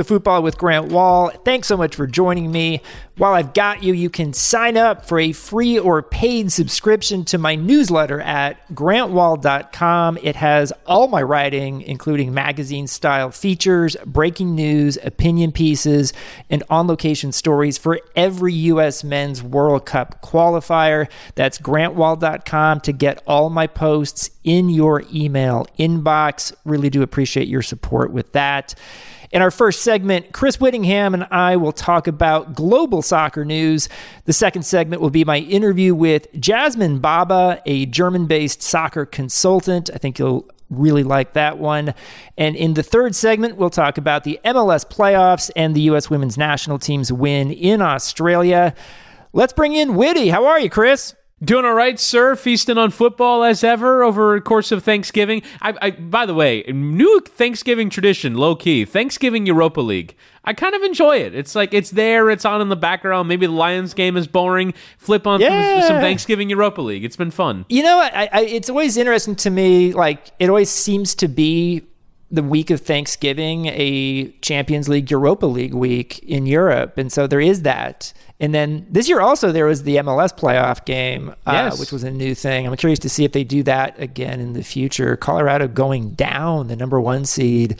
to Football with Grant Wahl. Thanks so much for joining me. While I've got you, you can sign up for a free or paid subscription to my newsletter at grantwahl.com. It has all my writing, including magazine style features, breaking news, opinion pieces, and on location stories for every U.S. Men's World Cup qualifier. That's grantwahl.com to get all my posts in your email inbox. Really do appreciate your support with that. In our first segment, Chris Whittingham and I will talk about global soccer news. The second segment will be my interview with Jasmine Baba, a German based soccer consultant. I think you'll really like that one. And in the third segment, we'll talk about the MLS playoffs and the U.S. women's national team's win in Australia. Let's bring in Whitty. How are you, Chris? Doing all right, sir. Feasting on football as ever over the course of Thanksgiving. I, I, by the way, new Thanksgiving tradition, low key. Thanksgiving Europa League. I kind of enjoy it. It's like it's there, it's on in the background. Maybe the Lions game is boring. Flip on Yeah. some, some Thanksgiving Europa League. It's been fun. You know, I, I, it's always interesting to me. Like, it always seems to be the week of Thanksgiving, a Champions League, Europa League week in Europe. And so there is that. And then this year also, there was the MLS playoff game, uh, Yes. which was a new thing. I'm curious to see if they do that again in the future. Colorado going down, the number one seed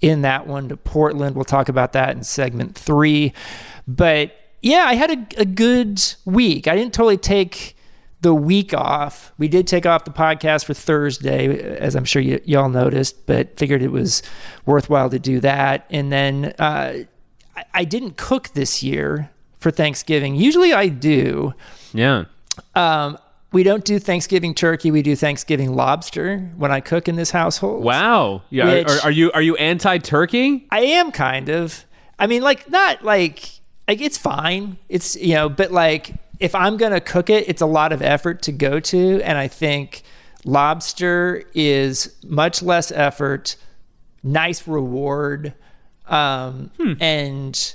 in that one to Portland. We'll talk about that in segment three. But yeah, I had a, a good week. I didn't totally take the week off. We did take off the podcast for Thursday, as I'm sure y'all noticed, but figured it was worthwhile to do that. And then uh, I, I didn't cook this year for Thanksgiving. Usually I do. Yeah. Um, we don't do Thanksgiving turkey. We do Thanksgiving lobster when I cook in this household. Wow. Yeah. Are- Which- are, are you are you anti turkey? I am kind of. I mean, like not like like it's fine. It's you know, but like if I'm gonna cook it, it's a lot of effort to go to, and I think lobster is much less effort, nice reward, um, and.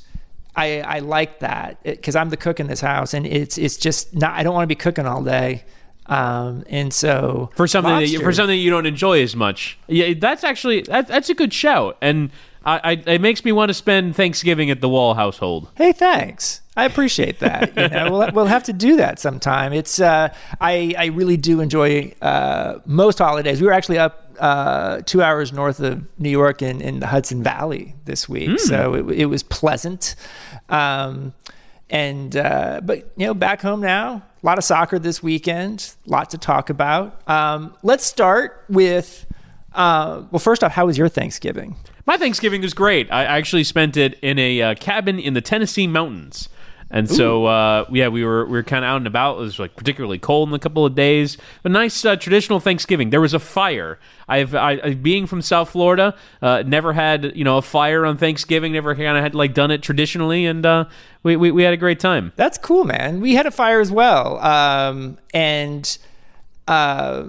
I, I like that because I'm the cook in this house, and it's it's just not. I don't want to be cooking all day, um, and so for something that you, for something you don't enjoy as much. Yeah, that's actually that, that's a good shout, and I, I, it makes me want to spend Thanksgiving at the Wahl household. Hey, thanks. I appreciate that. You know, we'll, we'll have to do that sometime. It's uh, I I really do enjoy uh, most holidays. We were actually up uh, two hours north of New York in, in the Hudson Valley this week, so it, it was pleasant. Um, and uh, but you know, back home now, a lot of soccer this weekend, a lot to talk about. Um, let's start with uh, well, first off, how was your Thanksgiving? My Thanksgiving was great. I actually spent it in a uh, cabin in the Tennessee mountains. And so, uh, yeah, we were we were kind of out and about. It was like particularly cold in a couple of days. A nice uh, traditional Thanksgiving. There was a fire. I've I, I- being from South Florida, uh, never had you know a fire on Thanksgiving. Never kind of had like done it traditionally, and uh, we, we we had a great time. That's cool, man. We had a fire as well. Um, and uh,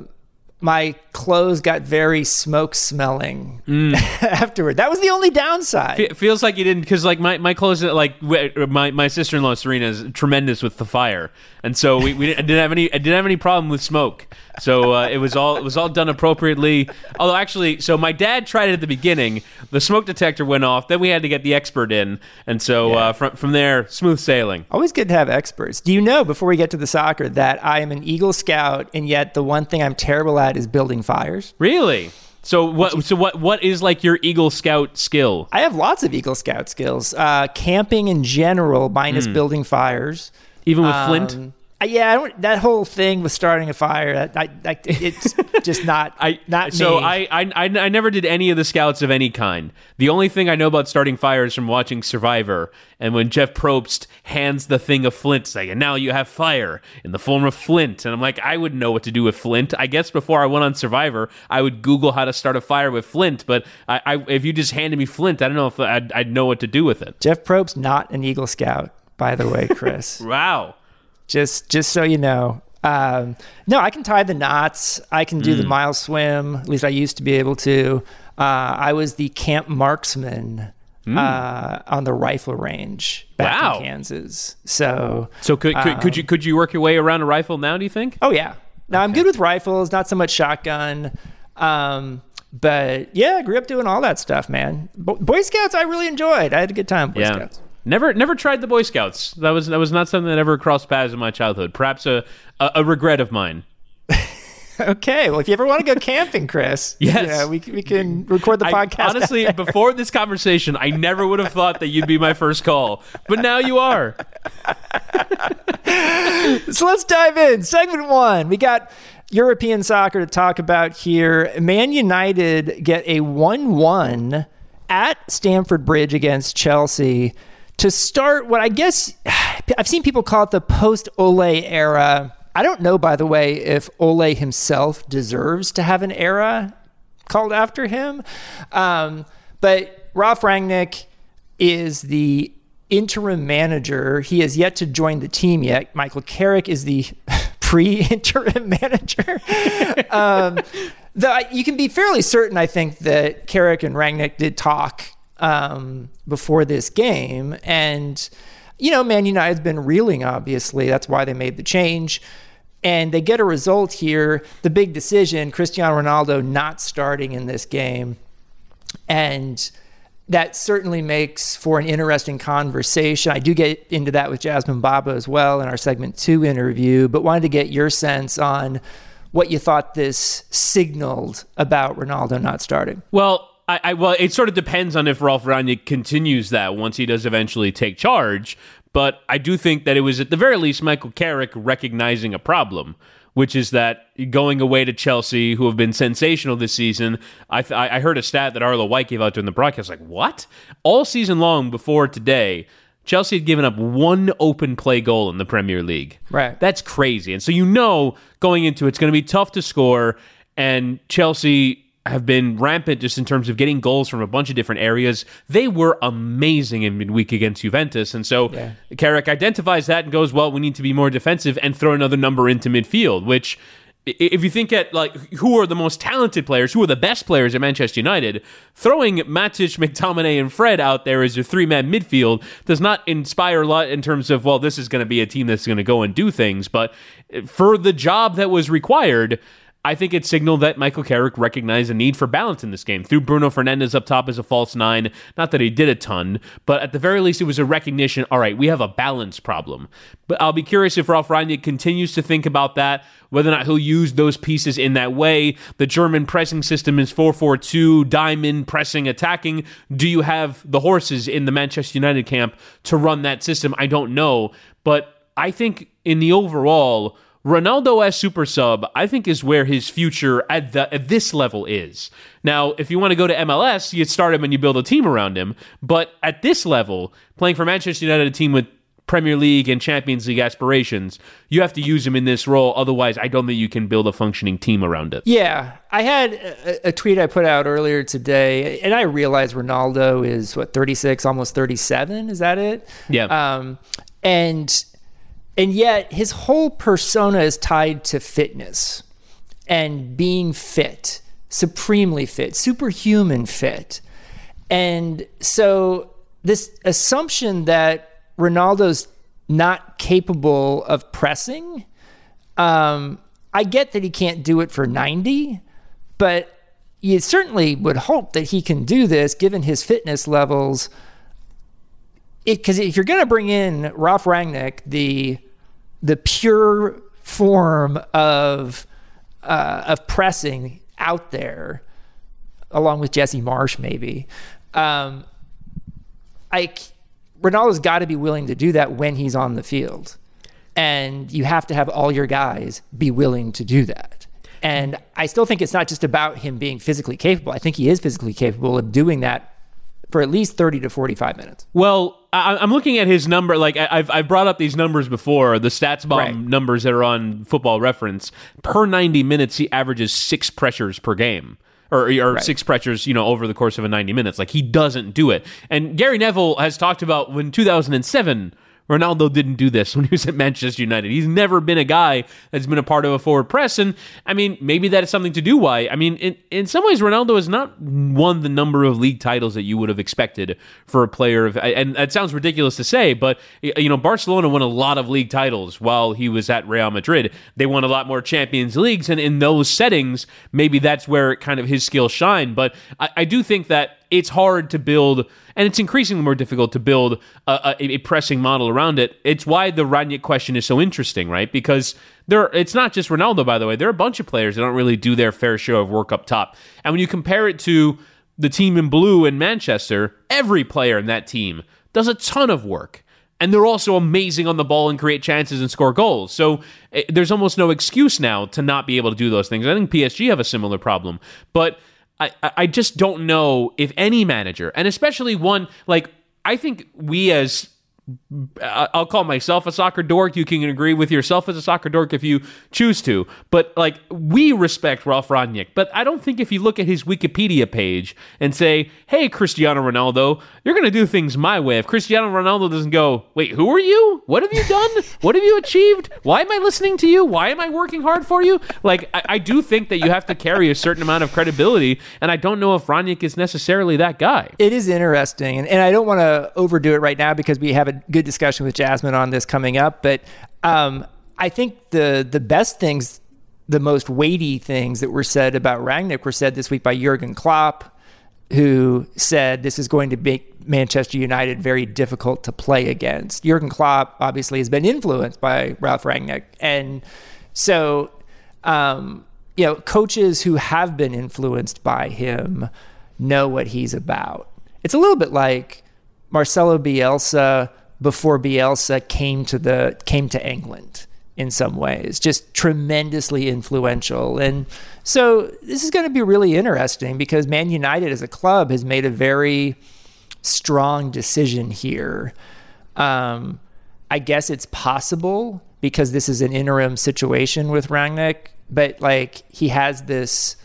my clothes got very smoke smelling afterward. That was the only downside. It feels like you didn't because like my, my clothes like my, my sister in law Serena is tremendous with the fire, and so we, we didn't, I didn't have any I didn't have any problem with smoke. So uh, it was all it was all done appropriately. Although actually, so my dad tried it at the beginning. The smoke detector went off. Then we had to get the expert in, and so Yeah. uh, from from there, smooth sailing. Always good to have experts. Do you know, before we get to the soccer, that I am an Eagle Scout, and yet the one thing I'm terrible at is building fires? Really. So what? So what? What is like your Eagle Scout skill? I have lots of Eagle Scout skills. Uh, camping in general, minus building fires. Even with Flint? Um, uh, yeah, I don't, that whole thing with starting a fire, that, I, I, it's just not I not so me. I, I I I never did any of the scouts of any kind. The only thing I know about starting fires from watching Survivor, and when Jeff Probst hands the thing of flint, saying, "And now you have fire in the form of flint," and I'm like, I wouldn't know what to do with flint. I guess before I went on Survivor, I would Google how to start a fire with flint. But I, I if you just handed me flint, I don't know if I'd, I'd know what to do with it. Jeff Probst not an Eagle Scout, by the way, Chris. Wow. Just just so you know. Um, no, I can tie the knots. I can Mm. do the mile swim. At least I used to be able to. Uh, I was the camp marksman uh, on the rifle range back Mm. Wow. in Kansas. So, So could could, could you could you work your way around a rifle now? Do you think? oh yeah. Now I'm good with rifles, not so much shotgun. Um, but yeah, I grew up doing all that stuff, man. Bo- Boy Scouts, I really enjoyed. I had a good time. Boy Yeah. Scouts. Never, never tried the Boy Scouts. That was that was not something that ever crossed paths in my childhood. Perhaps a a, a regret of mine. Okay, well, if you ever want to go camping, Chris, Yes. yeah, we we can record the I- podcast. honestly, before this conversation, I never would have thought that you'd be my first call, but now you are. So let's dive in. Segment one. We got European soccer to talk about here. Man United get a 1 1 at Stamford Bridge against Chelsea to start what I guess I've seen people call it the post Ole era. I don't know, by the way, if Ole himself deserves to have an era called after him. Um, but Ralf Rangnick is the interim manager. He has yet to join the team yet. Michael Carrick is the pre-interim manager. um, the, you can be fairly certain, I think, that Carrick and Rangnick did talk um, before this game, and you know, Man United's been reeling. Obviously, that's why they made the change. And they get a result here. The big decision: Cristiano Ronaldo not starting in this game, and that certainly makes for an interesting conversation. I do get into that with Jasmine Baba as well in our segment two interview, but wanted to get your sense on what you thought this signaled about Ronaldo not starting. Well, I, I well, it sort of depends on if Ralf Rangnick continues that once he does eventually take charge. But I do think that it was at the very least Michael Carrick recognizing a problem, which is that going away to Chelsea, who have been sensational this season. I th- I heard a stat that Arlo White gave out during the broadcast. Like what? All season long before today. Chelsea had given up one open play goal in the Premier League. Right. That's crazy. And so you know going into it, it's going to be tough to score. And Chelsea have been rampant just in terms of getting goals from a bunch of different areas. They were amazing in midweek against Juventus. And so Yeah. Carrick identifies that and goes, well, we need to be more defensive and throw another number into midfield, which. If you think at like who are the most talented players, who are the best players at Manchester United, throwing Matic, McTominay, and Fred out there as your three man midfield does not inspire a lot in terms of well, this is going to be a team that's going to go and do things. But for the job that was required, I think it signaled that Michael Carrick recognized a need for balance in this game. Threw Bruno Fernandes up top as a false nine. Not that he did a ton, but at the very least, it was a recognition all right, we have a balance problem. But I'll be curious if Ralf Rangnick continues to think about that, whether or not he'll use those pieces in that way. The German pressing system is 4 4 2, diamond pressing, attacking. Do you have the horses in the Manchester United camp to run that system? I don't know. But I think in the overall, Ronaldo as super sub, I think, is where his future at the at this level is. Now, if you want to go to MLS, you start him and you build a team around him. But at this level, playing for Manchester United, a team with Premier League and Champions League aspirations, you have to use him in this role. Otherwise, I don't think you can build a functioning team around it. Yeah, I had a, a tweet I put out earlier today, and I realized Ronaldo is what 36, almost 37. Is that it? Yeah. Um, and and yet his whole persona is tied to fitness and being fit, supremely fit, superhuman fit. And so this assumption that Ronaldo's not capable of pressing, um, I get that he can't do it for 90, but you certainly would hope that he can do this given his fitness levels. Because if you're going to bring in Ralf Rangnick, the the pure form of uh, of pressing out there, along with Jesse Marsch, maybe. Um, Ronaldo's got to be willing to do that when he's on the field, and you have to have all your guys be willing to do that. And I still think it's not just about him being physically capable. I think he is physically capable of doing that for at least thirty to forty-five minutes. Well, I, I'm looking at his number. Like I, I've I've brought up these numbers before, the StatsBomb Right. numbers that are on Football Reference. Per 90 minutes, he averages six pressures per game. Or, or six pressures, you know, over the course of a 90 minutes. Like he doesn't do it. And Gary Neville has talked about when 2007 Ronaldo didn't do this when he was at Manchester United. He's never been a guy that's been a part of a forward press. And I mean, maybe that is something to do why. I mean, in, in some ways, Ronaldo has not won the number of league titles that you would have expected for a player of, and that sounds ridiculous to say, but, you know, Barcelona won a lot of league titles while he was at Real Madrid. They won a lot more Champions Leagues. And in those settings, maybe that's where kind of his skills shine. But I, I do think that it's hard to build, and it's increasingly more difficult to build a, a, a pressing model around it. It's why the Rangnick question is so interesting, right? Because there, it's not just Ronaldo, by the way. There are a bunch of players that don't really do their fair share of work up top, and when you compare it to the team in blue in Manchester, every player in that team does a ton of work. And they're also amazing on the ball and create chances and score goals. So eh, there's almost no excuse now to not be able to do those things. I think PSG have a similar problem. But I, I just don't know if any manager, and especially one like I think we as I'll call myself a soccer dork. You can agree with yourself as a soccer dork if you choose to. But like we respect Ralf Rangnick, but I don't think if you look at his Wikipedia page and say, "Hey, Cristiano Ronaldo, you're going to do things my way." If Cristiano Ronaldo doesn't go, "Wait, who are you? What have you done? what have you achieved? Why am I listening to you? Why am I working hard for you?" Like I, I do think that you have to carry a certain amount of credibility, and I don't know if Rangnick is necessarily that guy. It is interesting, and, and I don't want to overdo it right now because we have good discussion with Jasmine on this coming up. But um, I think the the best things, the most weighty things that were said about Rangnick were said this week by Jurgen Klopp, who said this is going to make Manchester United very difficult to play against. Jurgen Klopp obviously has been influenced by Ralf Rangnick, and so um, you know coaches who have been influenced by him know what he's about. It's a little bit like Marcelo Bielsa before Bielsa came to the came to England in some ways, just tremendously influential. And so this is going to be really interesting because Man United as a club has made a very strong decision here. Um, I guess it's possible because this is an interim situation with Rangnick, but like he has this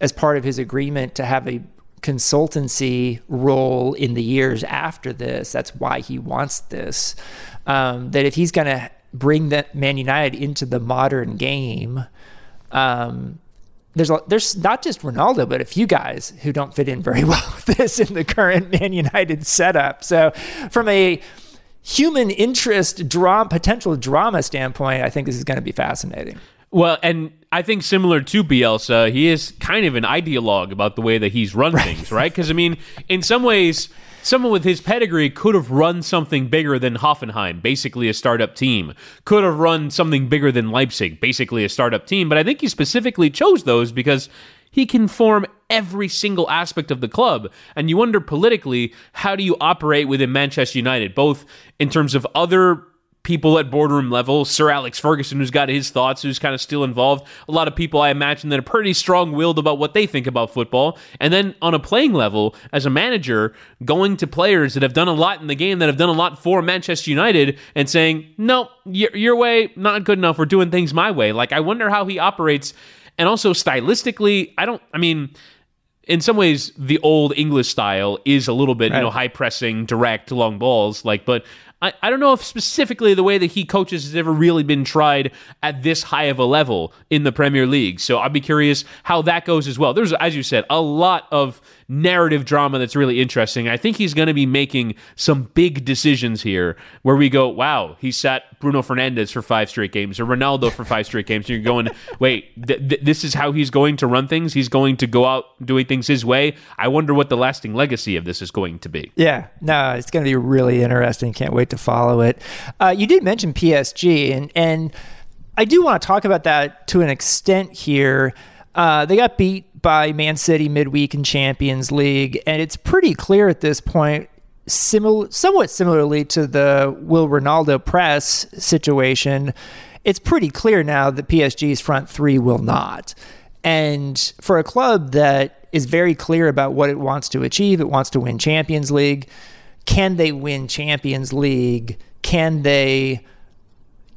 as part of his agreement to have a consultancy role in the years after this. That's why he wants this. Um, that if he's going to bring that Man United into the modern game, um, there's a, there's not just Ronaldo, but a few guys who don't fit in very well with this in the current Man United setup. So, from a human interest drama, potential drama standpoint, I think this is going to be fascinating. Well, and I think similar to Bielsa, he is kind of an ideologue about the way that he's run right. things, right? Because I mean, in some ways, someone with his pedigree could have run something bigger than Hoffenheim, basically a startup team. Could have run something bigger than Leipzig, basically a startup team. But I think he specifically chose those because he can form every single aspect of the club. And you wonder politically, how do you operate within Manchester United, both in terms of other people at boardroom level. Sir Alex Ferguson, who's got his thoughts, who's kind of still involved. A lot of people, I imagine, that are pretty strong willed about what they think about football. And then on a playing level, as a manager, going to players that have done a lot in the game, that have done a lot for Manchester United, and saying, no, your, your way, not good enough. We're doing things my way. Like, I wonder how he operates. And also stylistically, I don't, I mean, in some ways the old English style is a little bit, right. you know, high pressing, direct, long balls. Like, but I, I don't know if specifically the way that he coaches has ever really been tried at this high of a level in the Premier League. So I'd be curious how that goes as well. There's, as you said, a lot of narrative drama that's really interesting. I think he's going to be making some big decisions here where we go, wow, he sat Bruno Fernandes for five straight games or Ronaldo for five straight games. And you're going, wait, th- th- this is how he's going to run things. He's going to go out doing things his way. I wonder what the lasting legacy of this is going to be. Yeah, no, it's going to be really interesting. Can't wait to follow it. Uh, you did mention PSG, and and I do want to talk about that to an extent here. Uh, they got beat by Man City midweek in Champions League, and it's pretty clear at this point, similar, somewhat similarly to the Will Ronaldo press situation. It's pretty clear now that PSG's front three will not. And for a club that is very clear about what it wants to achieve, it wants to win Champions League. Can they win Champions League? Can they,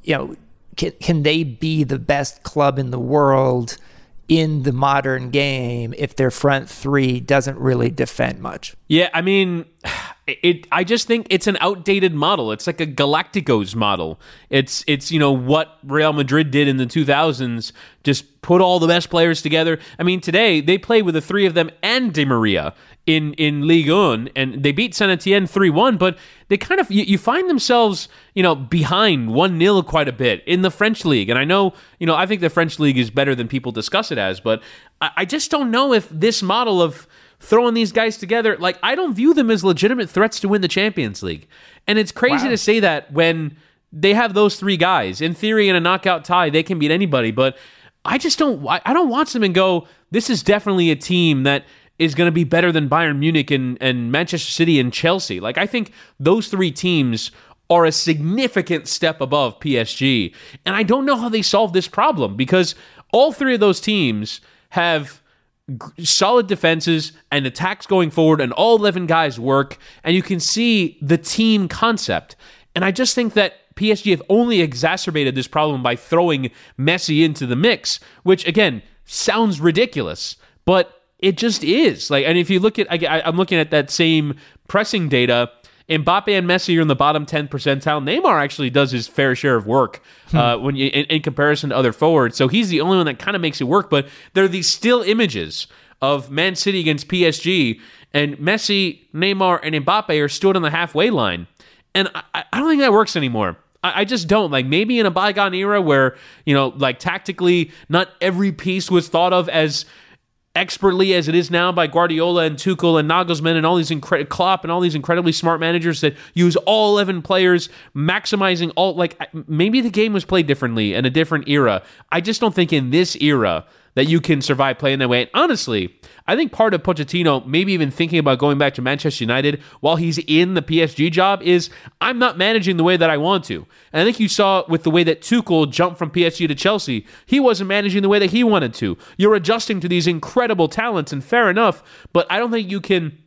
you know, can, can they be the best club in the world? in the modern game if their front three doesn't really defend much. Yeah, I mean, it I just think it's an outdated model. It's like a Galacticos model. It's it's you know what Real Madrid did in the 2000s, just put all the best players together. I mean, today they play with the three of them and Di Maria in in Ligue 1 and they beat Saint Etienne 3-1, but they kind of you, you find themselves, you know, behind 1-0 quite a bit in the French league. And I know, you know, I think the French league is better than people discuss it as, but I, I just don't know if this model of throwing these guys together. Like, I don't view them as legitimate threats to win the Champions League. And it's crazy wow. to say that when they have those three guys. In theory, in a knockout tie, they can beat anybody. But I just don't. I don't watch them and go. This is definitely a team that is going to be better than Bayern Munich and, and Manchester City and Chelsea. Like I think those three teams are a significant step above PSG. And I don't know how they solve this problem because all three of those teams have solid defenses and attacks going forward, and all 11 guys work, and you can see the team concept. And I just think that PSG have only exacerbated this problem by throwing Messi into the mix, which again sounds ridiculous, but it just is. Like, and if you look at, I, I'm looking at that same pressing data. Mbappe and Messi are in the bottom 10 percentile. Neymar actually does his fair share of work hmm. uh, when you, in, in, comparison to other forwards. So he's the only one that kind of makes it work. But there are these still images of Man City against PSG, and Messi, Neymar, and Mbappe are stood on the halfway line. And I, I don't think that works anymore. I, I just don't. Like maybe in a bygone era where, you know, like tactically, not every piece was thought of as expertly as it is now by Guardiola and Tuchel and Nagelsmann and all these incredible Klopp and all these incredibly smart managers that use all 11 players, maximizing all like maybe the game was played differently in a different era. I just don't think in this era that you can survive playing that way. And honestly, I think part of Pochettino, maybe even thinking about going back to Manchester United while he's in the PSG job, is I'm not managing the way that I want to. And I think you saw with the way that Tuchel jumped from PSG to Chelsea, he wasn't managing the way that he wanted to. You're adjusting to these incredible talents, and fair enough, but I don't think you can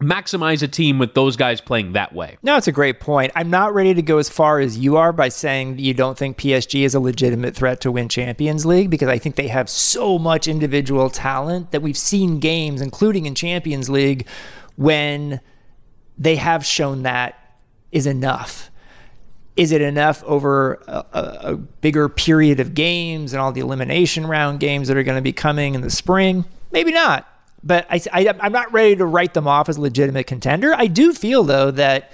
maximize a team with those guys playing that way. No, it's a great point. I'm not ready to go as far as you are by saying you don't think PSG is a legitimate threat to win Champions League because I think they have so much individual talent that we've seen games, including in Champions League, when they have shown that is enough. Is it enough over a, a, bigger period of games and all the elimination round games that are going to be coming in the spring? Maybe not but I, I, I'm not ready to write them off as legitimate contender. I do feel though that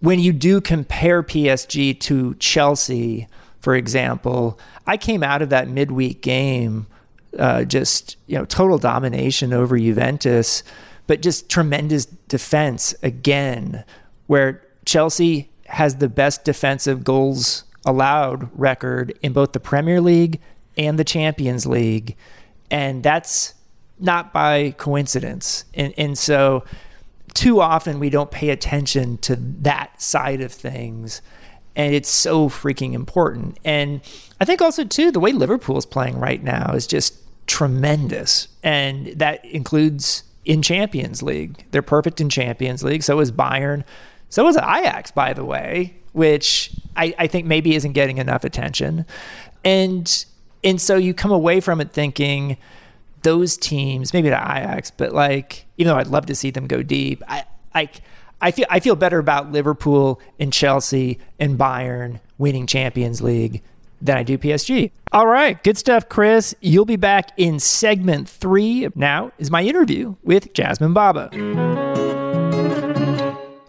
when you do compare PSG to Chelsea, for example, I came out of that midweek game uh, just you know total domination over Juventus, but just tremendous defense again, where Chelsea has the best defensive goals allowed record in both the Premier League and the Champions League, and that's not by coincidence. And, and so, too often we don't pay attention to that side of things. And it's so freaking important. And I think also, too, the way Liverpool is playing right now is just tremendous. And that includes in Champions League. They're perfect in Champions League. So is Bayern. So is Ajax, by the way, which I, I think maybe isn't getting enough attention. And and so you come away from it thinking, those teams, maybe not Ajax, but like even though I'd love to see them go deep, I I I feel I feel better about Liverpool and Chelsea and Bayern winning Champions League than I do PSG. All right, good stuff, Chris. You'll be back in segment three. Now is my interview with Jasmine Baba.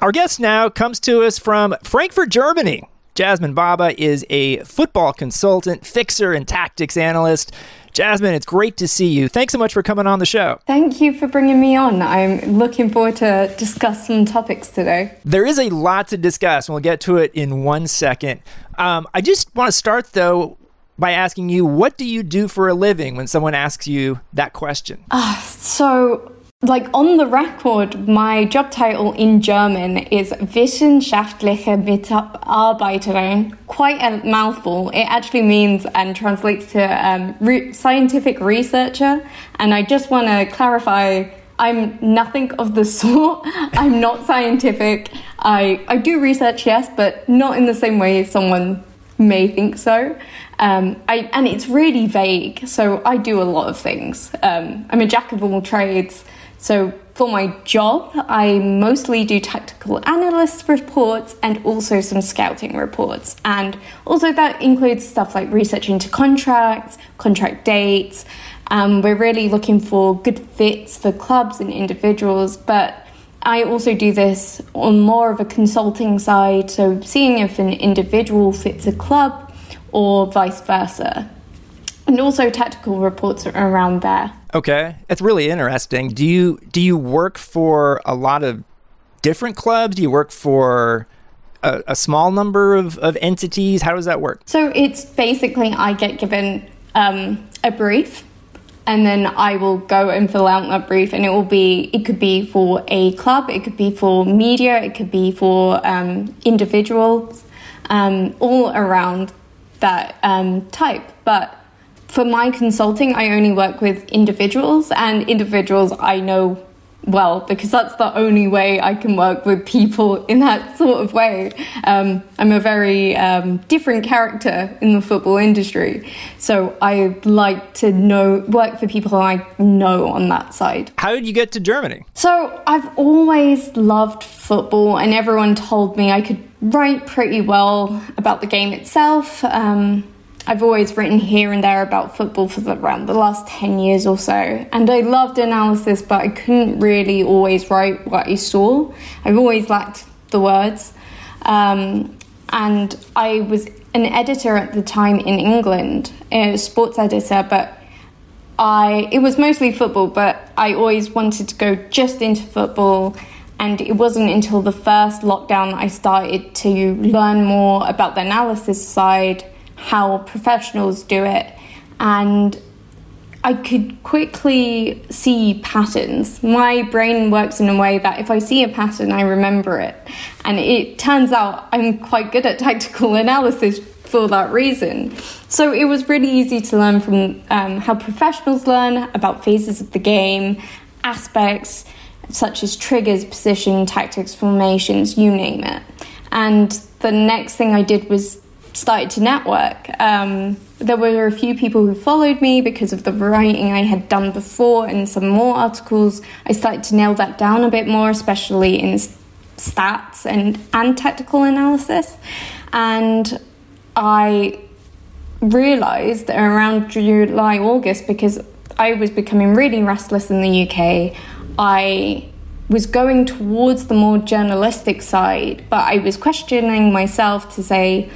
Our guest now comes to us from Frankfurt, Germany. Jasmine Baba is a football consultant, fixer, and tactics analyst. Jasmine, it's great to see you. Thanks so much for coming on the show. Thank you for bringing me on. I'm looking forward to discuss some topics today. There is a lot to discuss, and we'll get to it in one second. Um, I just want to start, though, by asking you, what do you do for a living when someone asks you that question? Uh, so, like on the record, my job title in German is Wissenschaftliche Mitarbeiterin. Quite a mouthful. It actually means and translates to um, re- scientific researcher. And I just want to clarify I'm nothing of the sort. I'm not scientific. I, I do research, yes, but not in the same way someone may think so. Um, I, and it's really vague, so I do a lot of things. Um, I'm a jack of all trades. So for my job, I mostly do tactical analyst reports and also some scouting reports. And also, that includes stuff like research into contracts, contract dates. Um, we're really looking for good fits for clubs and individuals, but I also do this on more of a consulting side, so seeing if an individual fits a club or vice versa. And also tactical reports around there. Okay, it's really interesting. Do you do you work for a lot of different clubs? Do you work for a, a small number of, of entities? How does that work? So it's basically I get given um, a brief, and then I will go and fill out that brief, and it will be it could be for a club, it could be for media, it could be for um, individuals, um, all around that um, type, but for my consulting, I only work with individuals, and individuals I know well because that's the only way I can work with people in that sort of way. Um, I'm a very um, different character in the football industry, so I like to know work for people I know on that side. How did you get to Germany? So I've always loved football, and everyone told me I could write pretty well about the game itself. Um, I've always written here and there about football for the, around the last 10 years or so. And I loved analysis, but I couldn't really always write what I saw. I've always lacked the words. Um, and I was an editor at the time in England, a sports editor, but I it was mostly football, but I always wanted to go just into football. And it wasn't until the first lockdown that I started to learn more about the analysis side how professionals do it. And I could quickly see patterns. My brain works in a way that if I see a pattern, I remember it. And it turns out I'm quite good at tactical analysis for that reason. So it was really easy to learn from um, how professionals learn about phases of the game, aspects such as triggers, position, tactics, formations, you name it. And the next thing I did was started to network. Um, there were a few people who followed me because of the writing I had done before and some more articles. I started to nail that down a bit more, especially in stats and, and tactical analysis. And I realized around July, August, because I was becoming really restless in the UK, I was going towards the more journalistic side, but I was questioning myself to say,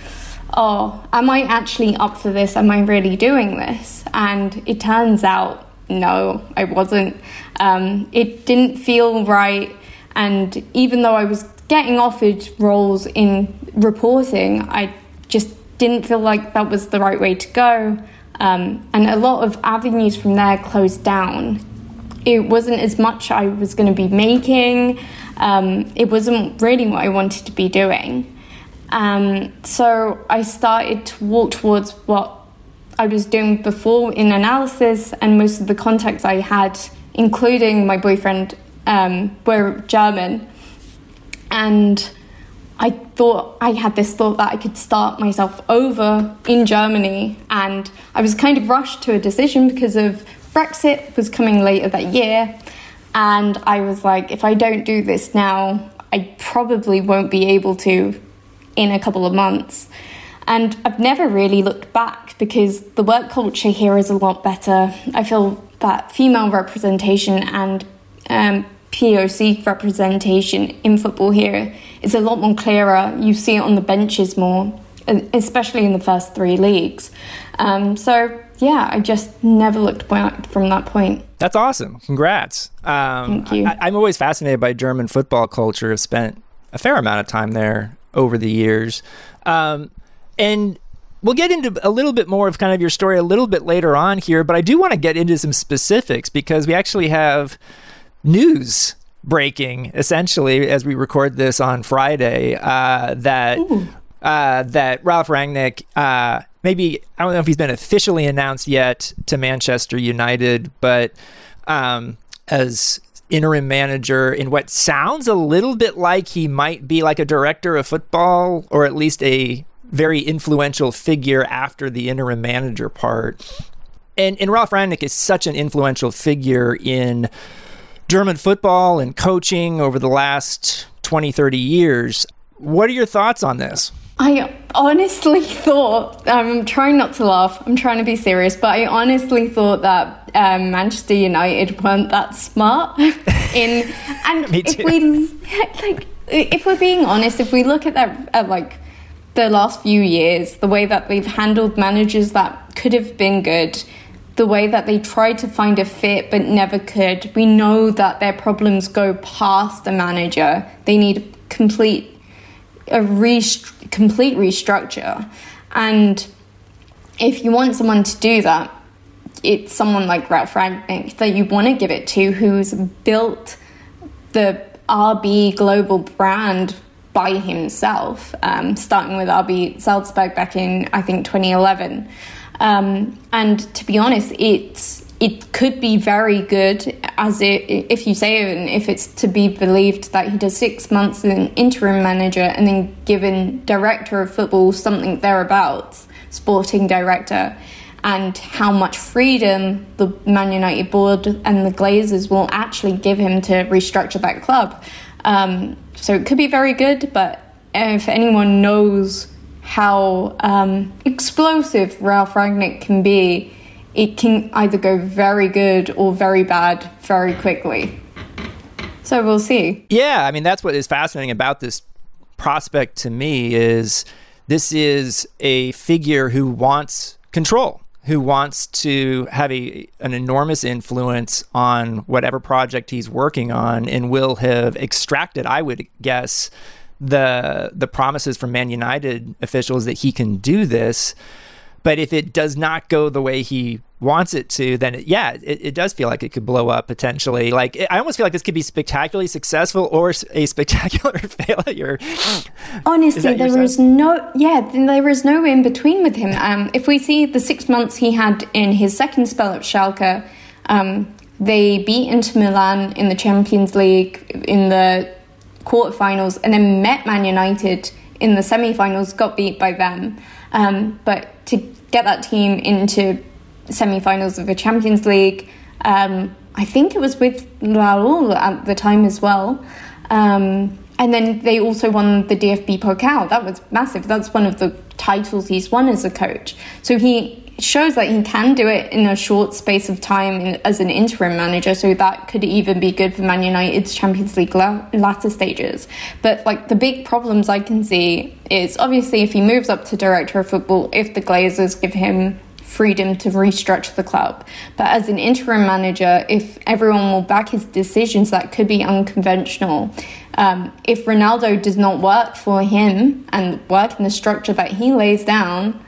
oh, am I actually up for this? Am I really doing this? And it turns out, no, I wasn't. Um, it didn't feel right. And even though I was getting offered roles in reporting, I just didn't feel like that was the right way to go. Um, and a lot of avenues from there closed down. It wasn't as much I was going to be making. Um, it wasn't really what I wanted to be doing. Um, so I started to walk towards what I was doing before in analysis, and most of the contacts I had, including my boyfriend, um, were German. And I thought I had this thought that I could start myself over in Germany, and I was kind of rushed to a decision because of Brexit was coming later that year, and I was like, if I don't do this now, I probably won't be able to in a couple of months. And I've never really looked back because the work culture here is a lot better. I feel that female representation and um, POC representation in football here is a lot more clearer. You see it on the benches more, especially in the first three leagues. Um, so, yeah, I just never looked back from that point. That's awesome. Congrats. Um, Thank you. I, I'm always fascinated by German football culture. I've spent a fair amount of time there over the years. Um, and we'll get into a little bit more of kind of your story a little bit later on here, but I do want to get into some specifics because we actually have news breaking essentially as we record this on Friday uh, that uh, that Ralf Rangnick uh, maybe I don't know if he's been officially announced yet to Manchester United, but um, as interim manager in what sounds a little bit like he might be like a director of football or at least a very influential figure after the interim manager part. And, and Ralf Rangnick is such an influential figure in German football and coaching over the last 20, 30 years. What are your thoughts on this? I honestly thought, I'm trying not to laugh, I'm trying to be serious, but I honestly thought that um, Manchester United weren't that smart. in And if we, like, if we're being honest, if we look at that, at like the last few years, the way that they've handled managers that could have been good, the way that they tried to find a fit but never could, we know that their problems go past the manager. They need complete a rest- complete restructure. And if you want someone to do that, it's someone like Ralf Rangnick that you want to give it to who's built the RB global brand by himself, um, starting with RB Salzburg back in, I think, 2011. Um, and to be honest, it's it could be very good as it if you say it and if it's to be believed that he does six months as an interim manager and then given director of football something thereabouts sporting director and how much freedom the Man United board and the Glazers will actually give him to restructure that club. Um, so it could be very good, but if anyone knows how um, explosive Ralf Rangnick can be, it can either go very good or very bad very quickly. So we'll see. Yeah, I mean that's what is fascinating about this prospect to me is this is a figure who wants control, who wants to have a an enormous influence on whatever project he's working on and will have extracted, I would guess, the the promises from Man United officials that he can do this. But if it does not go the way he wants it to, then it, yeah, it, it, does feel like it could blow up potentially. Like it, I almost feel like this could be spectacularly successful or a spectacular failure. Honestly, there is no yeah, there is no in between with him. Um, if we see the six months he had in his second spell at Schalke, um, they beat Inter Milan in the Champions League in the quarterfinals, and then met Man United in the semi-finals, got beat by them. Um, but to get that team into semi-finals of the Champions League, um, I think it was with Raul at the time as well. Um, and then they also won the DFB Pokal. That was massive. That's one of the titles he's won as a coach. So he shows that he can do it in a short space of time in, as an interim manager. So that could even be good for Man United's Champions League la- latter stages. But like the big problems I can see is obviously if he moves up to director of football, if the Glazers give him freedom to restructure the club. But as an interim manager, if everyone will back his decisions, that could be unconventional. Um, if Ronaldo does not work for him and work in the structure that he lays down,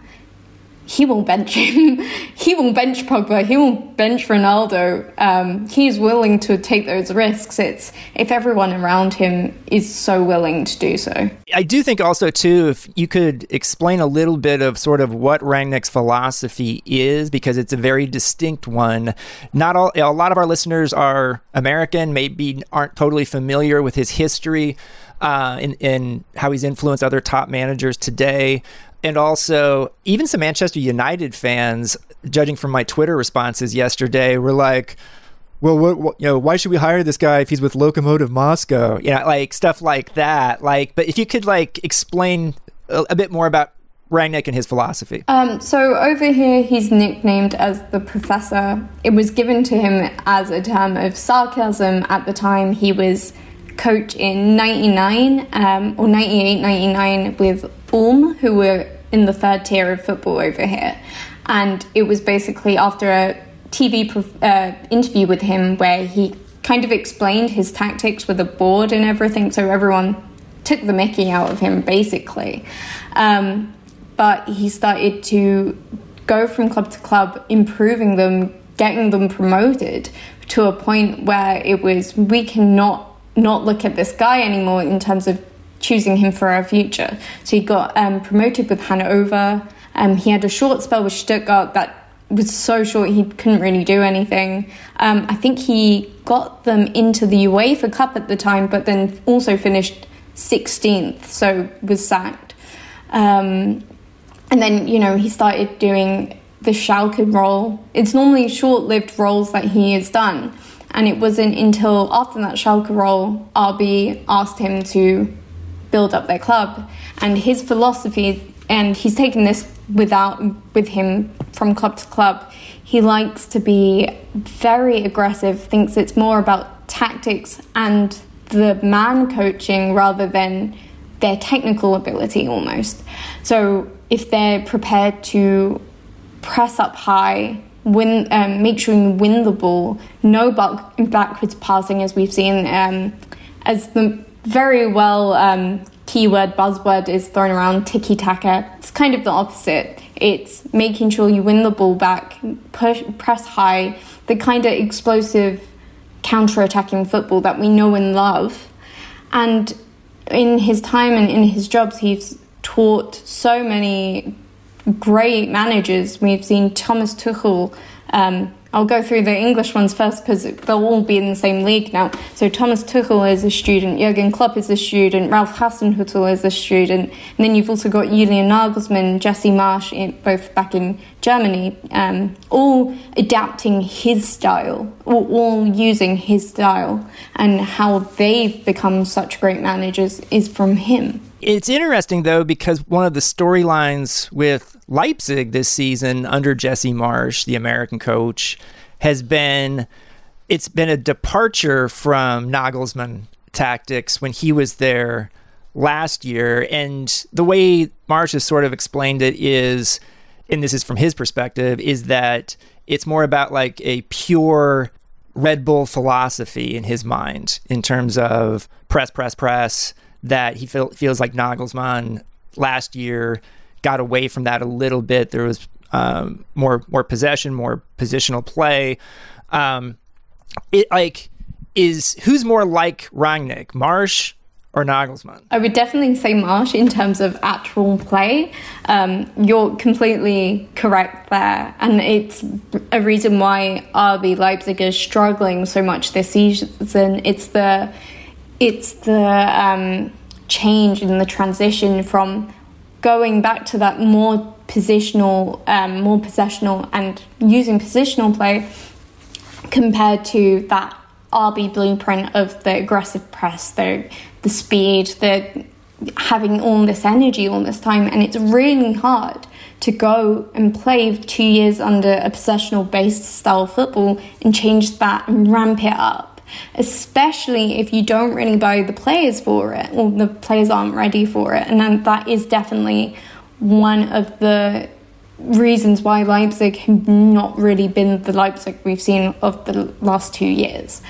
he will bench him. he will bench Pogba. He will bench Ronaldo. Um, he's willing to take those risks. It's if everyone around him is so willing to do so. I do think also too, if you could explain a little bit of sort of what Rangnick's philosophy is, because it's a very distinct one. Not all, a lot of our listeners are American, maybe aren't totally familiar with his history. Uh, in, in how he's influenced other top managers today and also even some Manchester United fans, judging from my Twitter responses yesterday, were like, "Well, what, what, you know, why should we hire this guy if he's with Lokomotiv Moscow?" You know, like stuff like that. Like, but if you could like explain a, a bit more about Rangnick and his philosophy. Um, so over here, he's nicknamed as the professor. It was given to him as a term of sarcasm at the time. He was coach in 99 um, or 98, 99 with Ulm, who were in the third tier of football over here. And it was basically after a TV uh, interview with him where he kind of explained his tactics with the board and everything, so everyone took the mickey out of him basically. Um, but he started to go from club to club, improving them, getting them promoted to a point where it was we cannot not look at this guy anymore in terms of choosing him for our future. So he got um, promoted with Hanover. Um, he had a short spell with Stuttgart that was so short he couldn't really do anything. Um, I think he got them into the UEFA Cup at the time, but then also finished 16th, so was sacked. Um, and then, you know, he started doing the Schalke role. It's normally short lived roles that he has done. And it wasn't until after that Schalke role, RB asked him to build up their club. And his philosophy, and he's taken this without with him from club to club. He likes to be very aggressive, thinks it's more about tactics and the man coaching rather than their technical ability almost. So if they're prepared to press up high, win, um, make sure you win the ball, no back, backwards passing as we've seen, um, as the very well um, keyword buzzword is thrown around tiki taka. It's kind of the opposite. It's making sure you win the ball back, push, press high, the kind of explosive counter attacking football that we know and love. And in his time and in his jobs, he's taught so many great managers. We've seen Thomas Tuchel. Um, I'll go through the English ones first because they'll all be in the same league now. So Thomas Tuchel is a student, Jurgen Klopp is a student, Ralph Hasenhüttl is a student, and then you've also got Julian Nagelsmann, Jesse Marsch, both back in Germany, um, all adapting his style, or all using his style, and how they've become such great managers is from him. It's interesting though because one of the storylines with Leipzig this season under Jesse Marsch, the American coach, has been it's been a departure from Nagelsmann tactics when he was there last year. And the way Marsch has sort of explained it is, and this is from his perspective, is that it's more about like a pure Red Bull philosophy in his mind in terms of press, press, press that he feel, feels like Nagelsmann last year got away from that a little bit. There was um, more more possession, more positional play. Um, it like is who's more like Rangnick, Marsch or Nagelsmann? I would definitely say Marsch in terms of actual play. Um, you're completely correct there, and it's a reason why RB Leipzig is struggling so much this season. It's the it's the um, change in the transition from going back to that more positional, um, more possessional, and using positional play compared to that RB blueprint of the aggressive press, the the speed, the having all this energy all this time, and it's really hard to go and play two years under a possessional based style football and change that and ramp it up especially if you don't really buy the players for it or the players aren't ready for it. And that is definitely one of the reasons why Leipzig have not really been the Leipzig we've seen of the last two years.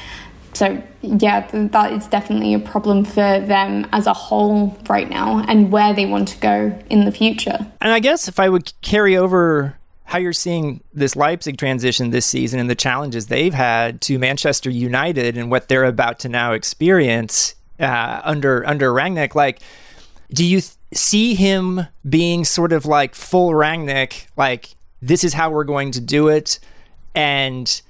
So, yeah, that is definitely a problem for them as a whole right now and where they want to go in the future. And I guess if I would carry over how you're seeing this Leipzig transition this season and the challenges they've had to Manchester United and what they're about to now experience uh, under under Rangnick. Like, do you th- see him being sort of like full Rangnick? Like, this is how we're going to do it, and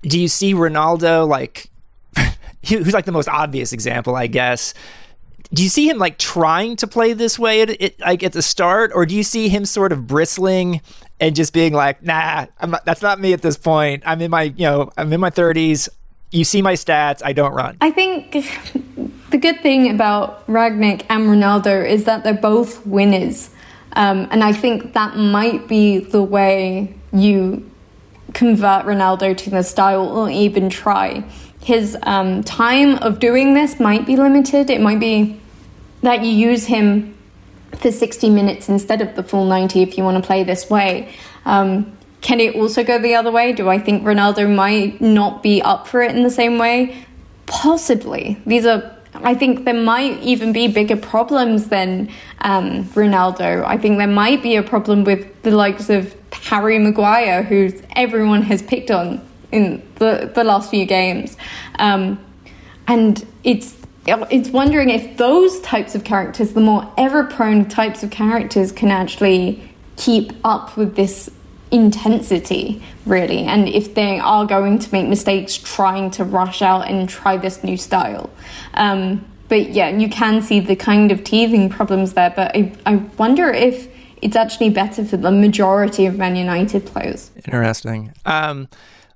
do you see Ronaldo like? who's like the most obvious example, I guess do you see him like trying to play this way at, it, like at the start or do you see him sort of bristling and just being like, nah, not, that's not me at this point. I'm in my, you know, I'm in my 30s. You see my stats. I don't run. I think the good thing about Rangnick and Ronaldo is that they're both winners. Um, and I think that might be the way you convert Ronaldo to the style or even try. His um, time of doing this might be limited. It might be that you use him for 60 minutes instead of the full 90 if you want to play this way. Um, can it also go the other way? Do I think Ronaldo might not be up for it in the same way? Possibly. These are, I think there might even be bigger problems than um, Ronaldo. I think there might be a problem with the likes of Harry Maguire, who everyone has picked on in the, the last few games. Um, and it's it's wondering if those types of characters, the more ever prone types of characters, can actually keep up with this intensity, really, and if they are going to make mistakes trying to rush out and try this new style. Um, but yeah, you can see the kind of teething problems there, but I, I wonder if it's actually better for the majority of Man United players. Interesting. Um,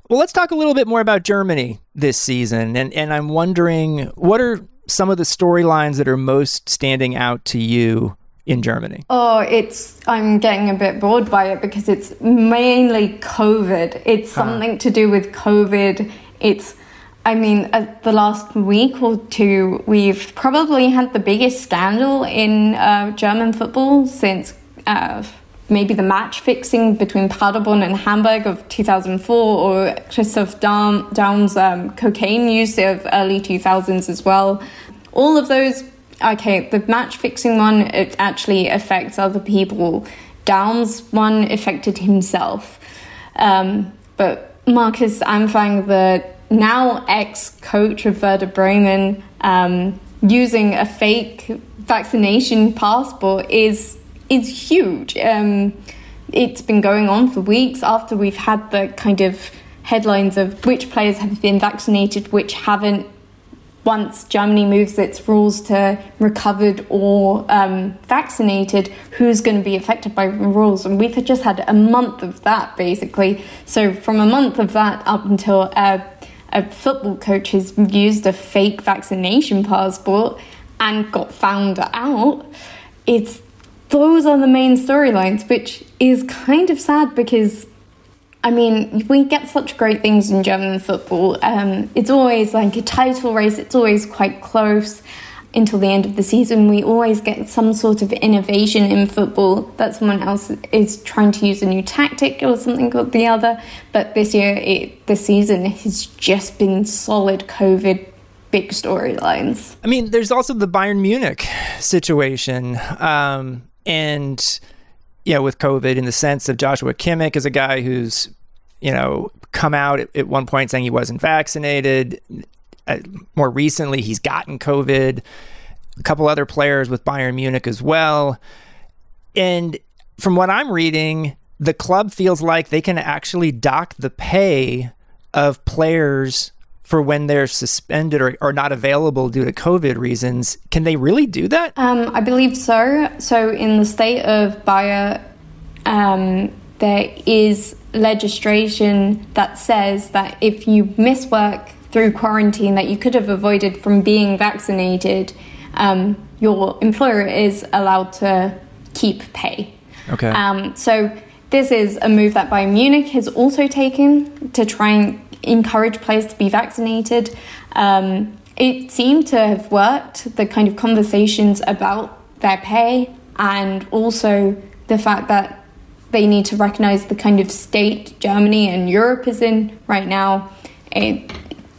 Well, let's talk a little bit more about Germany this season. And, and I'm wondering what are some of the storylines that are most standing out to you in Germany? Oh, it's I'm getting a bit bored by it because it's mainly COVID. It's something to do with COVID. It's I mean, uh, the last week or two, we've probably had the biggest scandal in uh, German football since uh, maybe the match fixing between Paderborn and Hamburg of 2004 or Christoph Daum's um, cocaine use of early 2000s as well. All of those, okay, the match fixing one, it actually affects other people. Daum's one affected himself. Um, but Markus Anfang, the now ex coach of Werder Bremen, um, using a fake vaccination passport is is huge. Um, it's been going on for weeks after we've had the kind of headlines of which players have been vaccinated, which haven't. Once Germany moves its rules to recovered or um, vaccinated, who's going to be affected by rules? And we've just had a month of that basically. So, from a month of that up until uh, a football coach has used a fake vaccination passport and got found out, it's those are the main storylines, which is kind of sad because, I mean, we get such great things in German football. Um, it's always like a title race, it's always quite close until the end of the season. We always get some sort of innovation in football that someone else is trying to use a new tactic or something or the other. But this year, it, the season has just been solid COVID big storylines. I mean, there's also the Bayern Munich situation. Um, and yeah, with COVID, in the sense of Joshua Kimmich is a guy who's you know come out at, at one point saying he wasn't vaccinated. Uh, more recently, he's gotten COVID. A couple other players with Bayern Munich as well, and from what I'm reading, the club feels like they can actually dock the pay of players for when they're suspended or, or not available due to COVID reasons. Can they really do that? Um, I believe so. So in the state of Bayer, um, there is legislation that says that if you miss work through quarantine that you could have avoided from being vaccinated, um, your employer is allowed to keep pay. Okay. Um, so this is a move that Bayern Munich has also taken to try and encourage players to be vaccinated. Um, it seemed to have worked, the kind of conversations about their pay and also the fact that they need to recognize the kind of state Germany and Europe is in right now. It,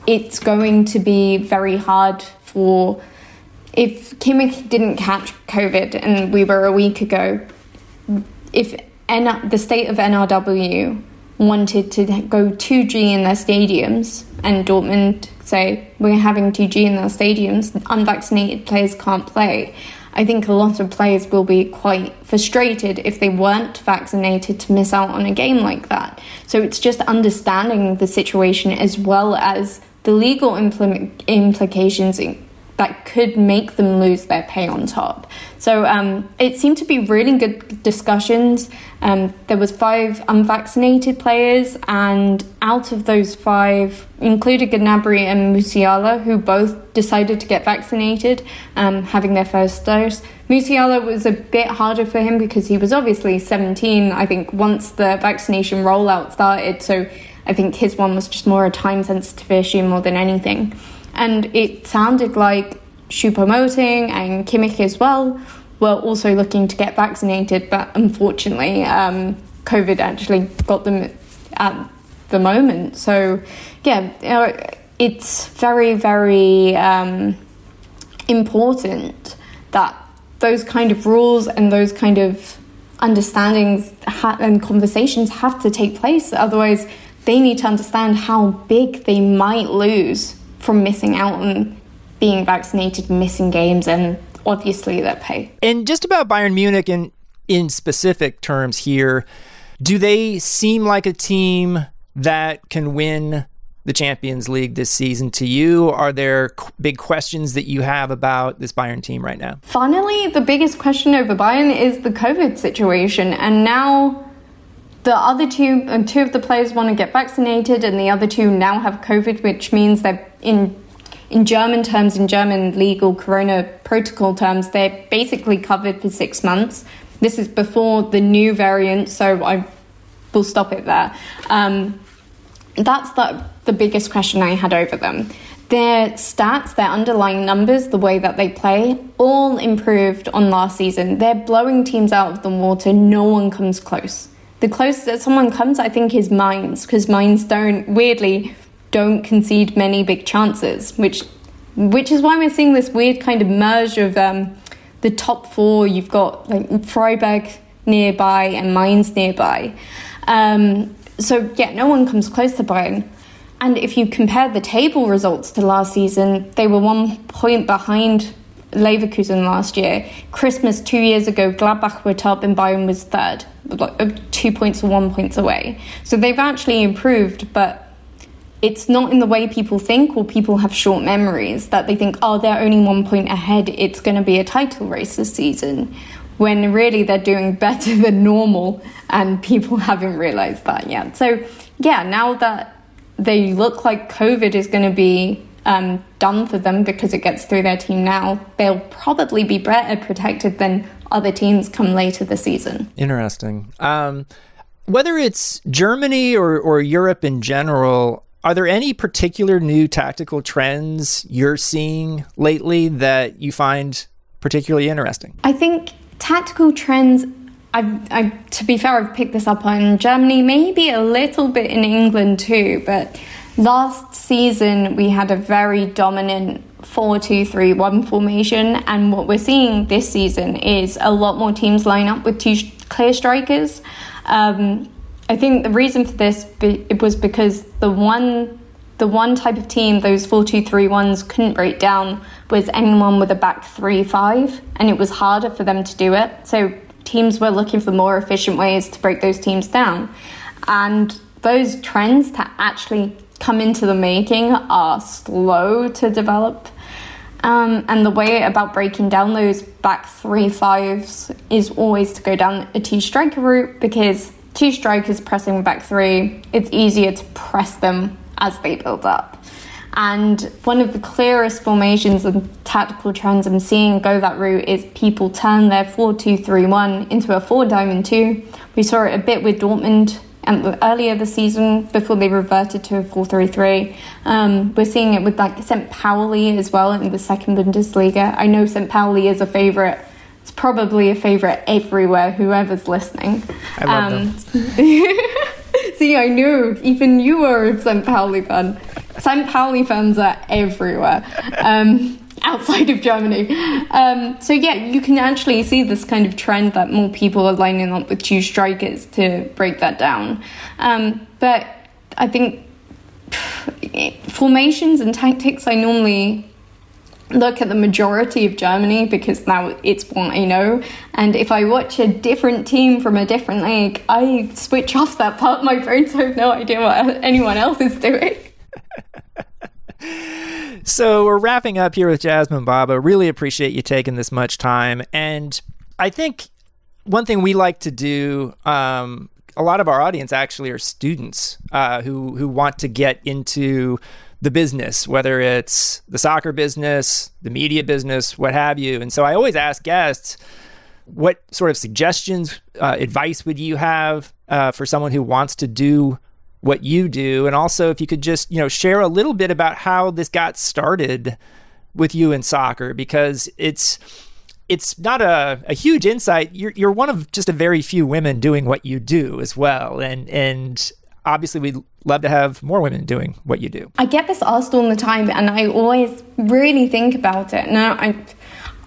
it's going to be very hard for if Kimmich didn't catch COVID and we were a week ago, if N- the state of NRW wanted to go 2G in their stadiums, and Dortmund say, We're having 2G in their stadiums, unvaccinated players can't play. I think a lot of players will be quite frustrated if they weren't vaccinated to miss out on a game like that. So it's just understanding the situation as well as the legal impl- implications that could make them lose their pay on top. So um, it seemed to be really good discussions. Um, there was five unvaccinated players, and out of those five, included Gnabry and Musiala, who both decided to get vaccinated, um, having their first dose. Musiala was a bit harder for him because he was obviously 17. I think once the vaccination rollout started, so I think his one was just more a time-sensitive issue more than anything and it sounded like Choupo-Moting and Kimmich as well were also looking to get vaccinated, but unfortunately, um, COVID actually got them at the moment. So, yeah, you know, it's very, very um, important that those kind of rules and those kind of understandings ha- and conversations have to take place. Otherwise, they need to understand how big they might lose from missing out on being vaccinated, missing games, and obviously their pay. And just about Bayern Munich in in specific terms here, do they seem like a team that can win the Champions League this season to you? Are there big questions that you have about this Bayern team right now? Finally, the biggest question over Bayern is the COVID situation. And now the other two, and two of the players want to get vaccinated, and the other two now have COVID, which means they're in in German terms, in German legal corona protocol terms, they're basically covered for six months. This is before the new variant, so I will stop it there. Um, that's the, the biggest question I had over them. Their stats, their underlying numbers, the way that they play, all improved on last season. They're blowing teams out of the water. No one comes close. The closest that someone comes, I think, is Mainz, because Mainz don't, weirdly, don't concede many big chances, which which is why we're seeing this weird kind of merge of um, the top four. You've got like Freiburg nearby and Mainz nearby. Um, so yeah, no one comes close to Bayern. And if you compare the table results to last season, they were one point behind Leverkusen last year. Christmas two years ago, Gladbach were top and Bayern was third, like two points or one points away. So they've actually improved, but it's not in the way people think or people have short memories that they think, oh, they're only one point ahead, it's going to be a title race this season. When really they're doing better than normal, and people haven't realized that yet. So, yeah, now that they look like COVID is going to be um, done for them because it gets through their team now, they'll probably be better protected than other teams come later this season. Interesting. Um, whether it's Germany or, or Europe in general, are there any particular new tactical trends you're seeing lately that you find particularly interesting? I think tactical trends. I, I, to be fair, I've picked this up on Germany, maybe a little bit in England too. But last season we had a very dominant 4 2 3 1 formation, and what we're seeing this season is a lot more teams line up with two clear strikers. Um, I think the reason for this be, it was because the one the one type of team those four two three ones couldn't break down was anyone with a back three five, and it was harder for them to do it. So teams were looking for more efficient ways to break those teams down, and those trends to actually come into the making are slow to develop. Um, and the way about breaking down those back three fives is always to go down a two striker route because two strikers pressing back three, it's easier to press them as they build up. And one of the clearest formations and tactical trends I'm seeing go that route is people turn their 4 2 3 1 into a 4 diamond 2. We saw it a bit with Dortmund and earlier this season before they reverted to a 4 3 3. Um, we're seeing it with like St. Pauli as well in the second Bundesliga. I know St. Pauli is a favourite it's probably a favorite everywhere, whoever's listening. I love um, them. See, I knew even you were a St. Pauli fan. St. Pauli fans are everywhere. Um, outside of Germany. Um, so yeah, you can actually see this kind of trend that more people are lining up with two strikers to break that down. Um, but I think formations and tactics I normally look at the majority of Germany because now it's what I know. And if I watch a different team from a different league, I switch off that part of my brain so I have no idea what anyone else is doing. so we're wrapping up here with Jasmine Baba. Really appreciate you taking this much time. And I think one thing we like to do, um, a lot of our audience actually are students uh, who who want to get into the business, whether it's the soccer business, the media business, what have you. And so I always ask guests, what sort of suggestions, uh, advice would you have uh, for someone who wants to do what you do? And also, if you could just, you know, share a little bit about how this got started with you in soccer, because it's it's not a, a huge insight. You're you're one of just a very few women doing what you do as well, and and obviously we'd love to have more women doing what you do. I get this asked all the time, and I always really think about it. Now, I,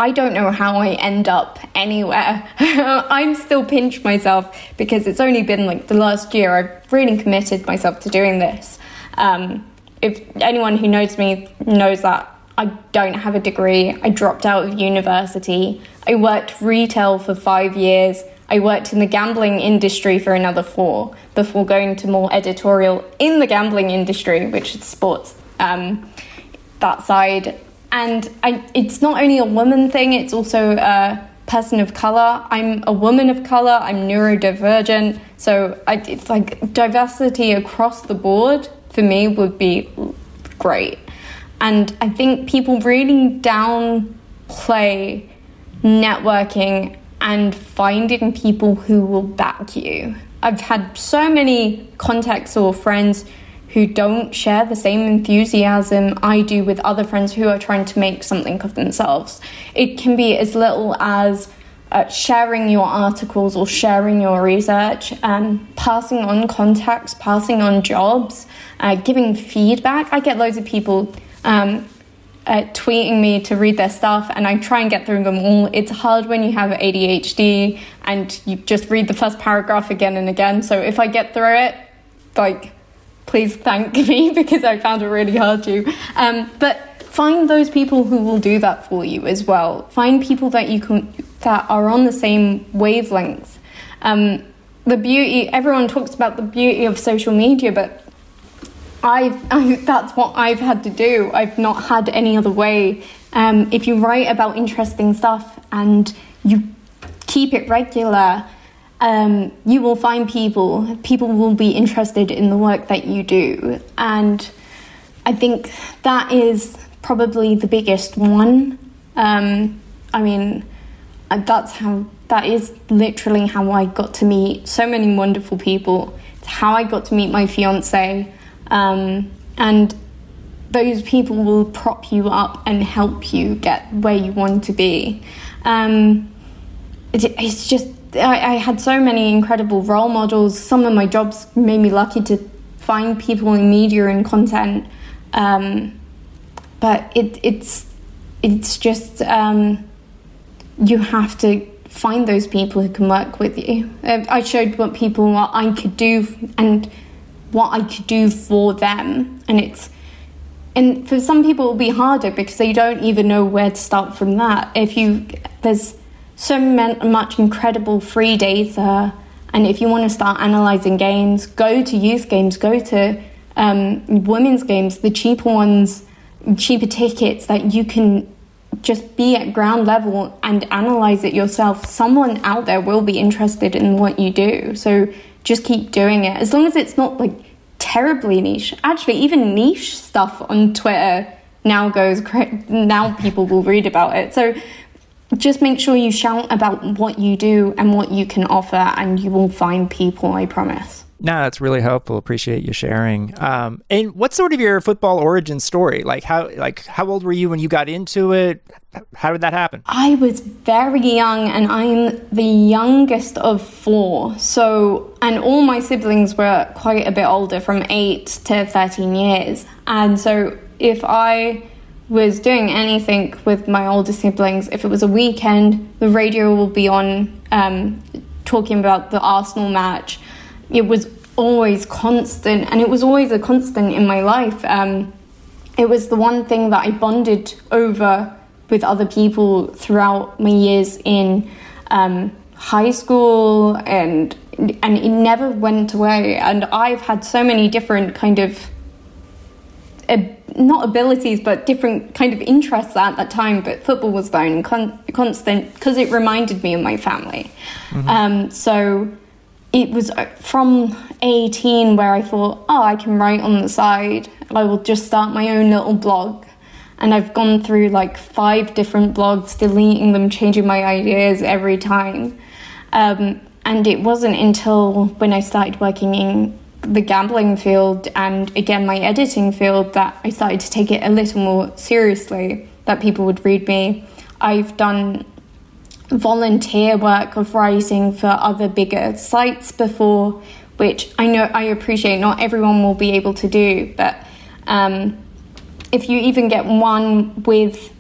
I don't know how I end up anywhere. I'm still pinch myself because it's only been like the last year I've really committed myself to doing this. Um, if anyone who knows me knows that I don't have a degree, I dropped out of university, I worked retail for five years. I worked in the gambling industry for another four before going to more editorial in the gambling industry, which is sports, um, that side. And I, it's not only a woman thing, it's also a person of color. I'm a woman of color. I'm neurodivergent. So I, it's like diversity across the board for me would be great. And I think people really downplay networking and finding people who will back you. I've had so many contacts or friends who don't share the same enthusiasm I do with other friends who are trying to make something of themselves. It can be as little as uh, sharing your articles or sharing your research, um, passing on contacts, passing on jobs, uh, giving feedback. I get loads of people um, uh, tweeting me to read their stuff, and I try and get through them all. It's hard when you have ADHD and you just read the first paragraph again and again. So if I get through it, like, please thank me because I found it really hard to. Um, but find those people who will do that for you as well. Find people that you can that are on the same wavelength. Um, the beauty, everyone talks about the beauty of social media, but I've, I, that's what I've had to do. I've not had any other way. Um, if you write about interesting stuff and you keep it regular, um, you will find people. People will be interested in the work that you do, and I think that is probably the biggest one. Um, I mean, that's how that is literally how I got to meet so many wonderful people. It's how I got to meet my fiance, um, and those people will prop you up and help you get where you want to be. Um, it, it's just I, I, had so many incredible role models. Some of my jobs made me lucky to find people in media and content, um, but it, it's it's just um, you have to find those people who can work with you. Uh, I showed what people what I could do and what I could do for them, and it's and for some people it'll be harder because they don't even know where to start from that. If you there's so much incredible free data, and if you want to start analyzing games, go to youth games, go to um, women's games, the cheaper ones, cheaper tickets that you can just be at ground level and analyze it yourself. Someone out there will be interested in what you do. So just keep doing it. As long as it's not like terribly niche. Actually, even niche stuff on Twitter now goes now people will read about it. So just make sure you shout about what you do and what you can offer and you will find people, I promise. No, that's really helpful. Appreciate you sharing. Um, and what's sort of your football origin story? Like how like how old were you when you got into it? How did that happen? I was very young, and I'm the youngest of four. So, and all my siblings were quite a bit older, from eight to thirteen years. And so, if I was doing anything with my older siblings, if it was a weekend, the radio will be on um, talking about the Arsenal match it was always constant, and it was always a constant in my life. Um, it was the one thing that I bonded over with other people throughout my years in um, high school, and and it never went away. And I've had so many different kind of not abilities, but different kind of interests at that time. But football was the con- constant because it reminded me of my family. Mm-hmm. Um, so it was uh, from 18 where I thought, oh, I can write on the side. I will just start my own little blog. And I've gone through like five different blogs, deleting them, changing my ideas every time. Um, and it wasn't until when I started working in the gambling field and again my editing field that I started to take it a little more seriously that people would read me. I've done volunteer work of writing for other bigger sites before, which I know I appreciate not everyone will be able to do, but um, if you even get one with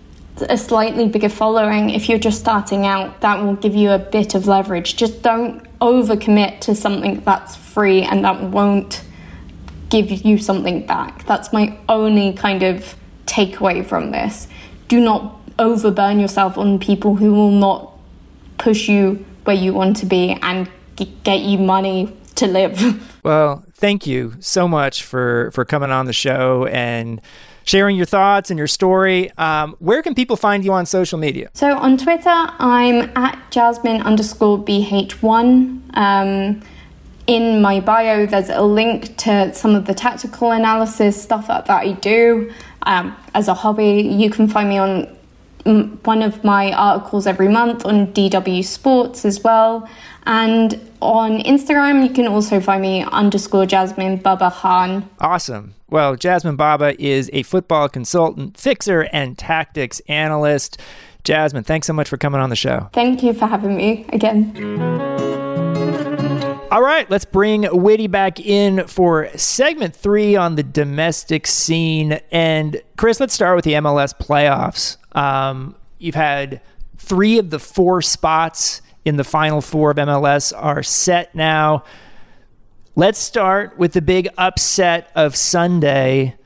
a slightly bigger following, if you're just starting out, that will give you a bit of leverage. Just don't overcommit to something that's free and that won't give you something back. That's my only kind of takeaway from this. Do not overburn yourself on people who will not push you where you want to be and get you money to live. Well, thank you so much for for coming on the show and sharing your thoughts and your story. Um, where can people find you on social media? So on Twitter, I'm at Jasmine underscore BH1. Um, in my bio, there's a link to some of the tactical analysis stuff that, that I do um, as a hobby. You can find me on one of my articles every month on DW Sports as well. And on Instagram, you can also find me underscore Jasmine Baba Khan. Awesome. Well, Jasmine Baba is a football consultant, fixer, and tactics analyst. Jasmine, thanks so much for coming on the show. Thank you for having me again. All right, let's bring Witty back in for segment three on the domestic scene. And Chris, let's start with the MLS playoffs. Um, you've had three of the four spots in the final four of MLS are set now. Let's start with the big upset of Sunday.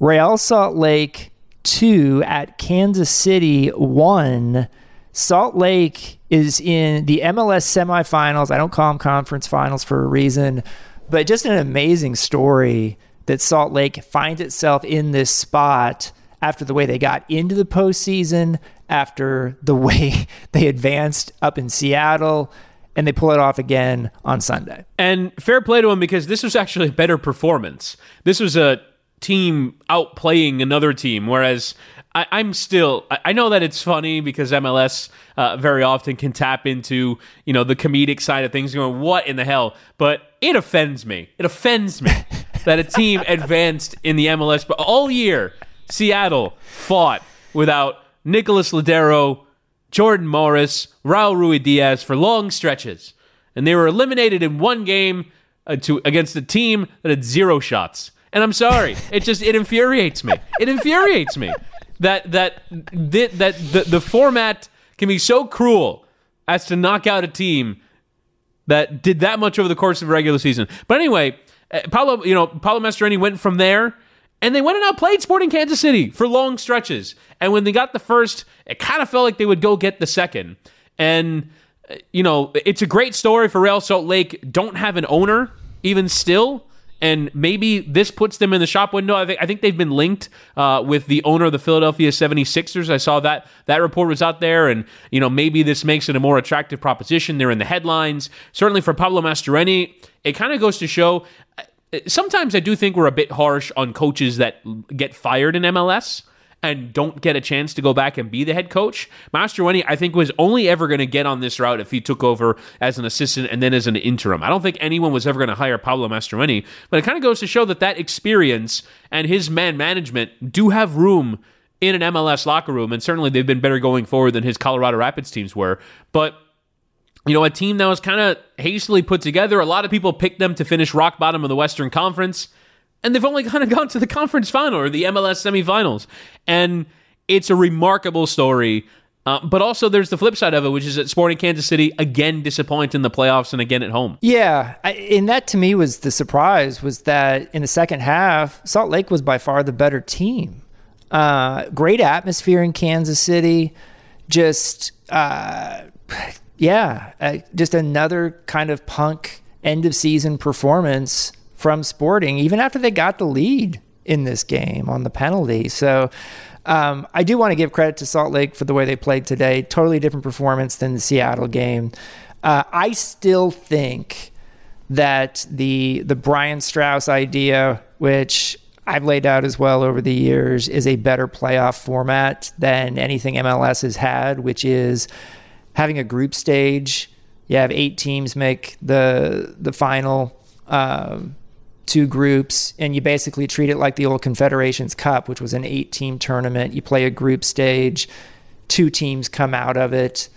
Real Salt Lake 2 at Kansas City 1. Salt Lake is in the MLS semifinals. I don't call them conference finals for a reason, but just an amazing story that Salt Lake finds itself in this spot after the way they got into the postseason, after the way they advanced up in Seattle, and they pull it off again on Sunday. And fair play to them because this was actually a better performance. This was a team outplaying another team, whereas I, am still. I know that it's funny because MLS uh, very often can tap into you know the comedic side of things, going what in the hell? But it offends me. It offends me that a team advanced in the MLS, but all year Seattle fought without Nicolás Lodeiro, Jordan Morris, Raúl Ruidíaz for long stretches, and they were eliminated in one game uh, to against a team that had zero shots. And I'm sorry, it just it infuriates me. It infuriates me that that that, that the, the format can be so cruel as to knock out a team that did that much over the course of a regular season. But anyway, uh, Paulo, you know, Pablo Mastroeni went from there and they went and outplayed Sporting Kansas City for long stretches. And when they got the first, it kind of felt like they would go get the second. And, uh, you know, it's a great story for Real Salt Lake. Don't have an owner, even still. And maybe this puts them in the shop window. I think, I think they've been linked uh, with the owner of the Philadelphia 76ers. I saw that that report was out there. And, you know, maybe this makes it a more attractive proposition. They're in the headlines. Certainly for Pablo Mastroeni, it kind of goes to show sometimes I do think we're a bit harsh on coaches that get fired in MLS and don't get a chance to go back and be the head coach. Mastroeni, I think, was only ever going to get on this route if he took over as an assistant and then as an interim. I don't think anyone was ever going to hire Pablo Mastroeni, but it kind of goes to show that that experience and his man management do have room in an MLS locker room, and certainly they've been better going forward than his Colorado Rapids teams were. But you know, a team that was kind of hastily put together. A lot of people picked them to finish rock bottom of the Western Conference, and they've only kind of gone to the conference final or the MLS semifinals. And it's a remarkable story. Uh, but also, there's the flip side of it, which is that Sporting Kansas City again disappoint in the playoffs and again at home. Yeah, I, and that to me was the surprise was that in the second half, Salt Lake was by far the better team. Uh, great atmosphere in Kansas City, just uh, yeah, uh, just another kind of punk end of season performance from Sporting, even after they got the lead in this game on the penalty. So um, I do want to give credit to Salt Lake for the way they played today. Totally different performance than the Seattle game. Uh, I still think that the the Brian Straus idea, which I've laid out as well over the years, is a better playoff format than anything MLS has had, which is having a group stage. You have eight teams make the the final um, two groups, and you basically treat it like the old Confederations Cup, which was an eight team tournament. You play a group stage, two teams come out of it.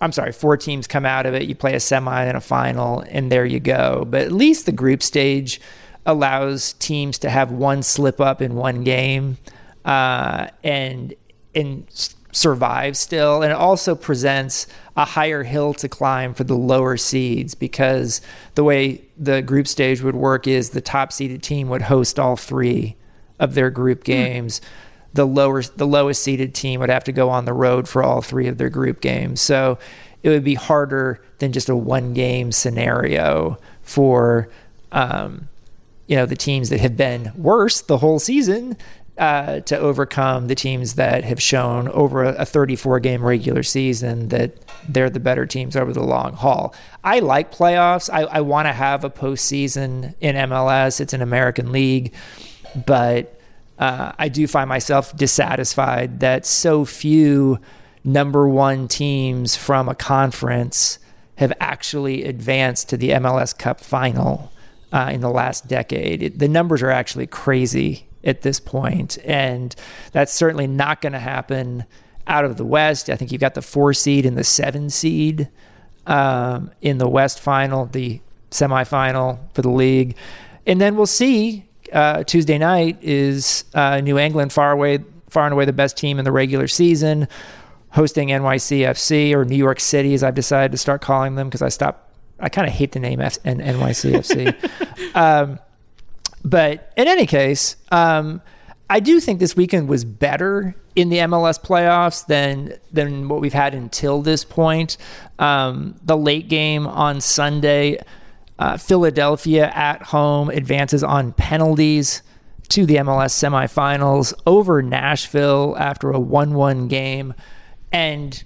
I'm sorry, four teams come out of it. You play a semi and a final, and there you go. But at least the group stage allows teams to have one slip up in one game, uh, and and survive still. And it also presents a higher hill to climb for the lower seeds because the way the group stage would work is the top seeded team would host all three of their group hmm. games. Mm. The lower the lowest seeded team would have to go on the road for all three of their group games. So it would be harder than just a one game scenario for um, you know the teams that have been worse the whole season uh, to overcome the teams that have shown over a, a 34 game regular season that they're the better teams over the long haul. I like playoffs. I, I want to have a postseason in MLS. It's an American league, but uh, I do find myself dissatisfied that so few number one teams from a conference have actually advanced to the MLS Cup final uh, in the last decade. It, the numbers are actually crazy at this point, and that's certainly not going to happen out of the West. I think you've got the four seed and the seven seed um, in the West final, the semifinal for the league, and then we'll see. Uh, Tuesday night is uh, New England, far away, far and away the best team in the regular season, hosting NYCFC or New York City, as I've decided to start calling them because I stopped. I kind of hate the name F- N- NYCFC. um, but in any case, um, I do think this weekend was better in the MLS playoffs than than what we've had until this point. Um, the late game on Sunday, uh, Philadelphia at home advances on penalties to the MLS semifinals over Nashville after a 1 1 game. And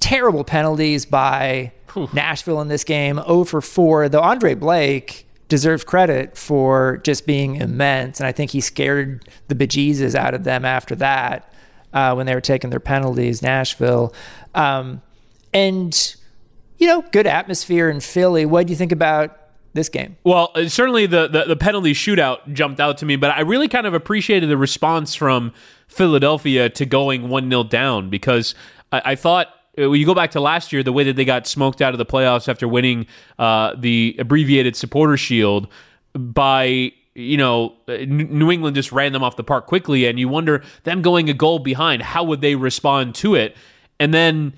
terrible penalties by. Nashville in this game, 0 for 4. Though Andre Blake deserves credit for just being immense. And I think he scared the bejesus out of them after that uh, when they were taking their penalties, Nashville. Um, and, you know, good atmosphere in Philly. What do you think about this game? Well, uh, certainly the, the, the penalty shootout jumped out to me, but I really kind of appreciated the response from Philadelphia to going 1 0 down because I, I thought when you go back to last year, the way that they got smoked out of the playoffs after winning uh, the abbreviated supporter shield by you know uh, New England just ran them off the park quickly, and you wonder them going a goal behind, how would they respond to it? And then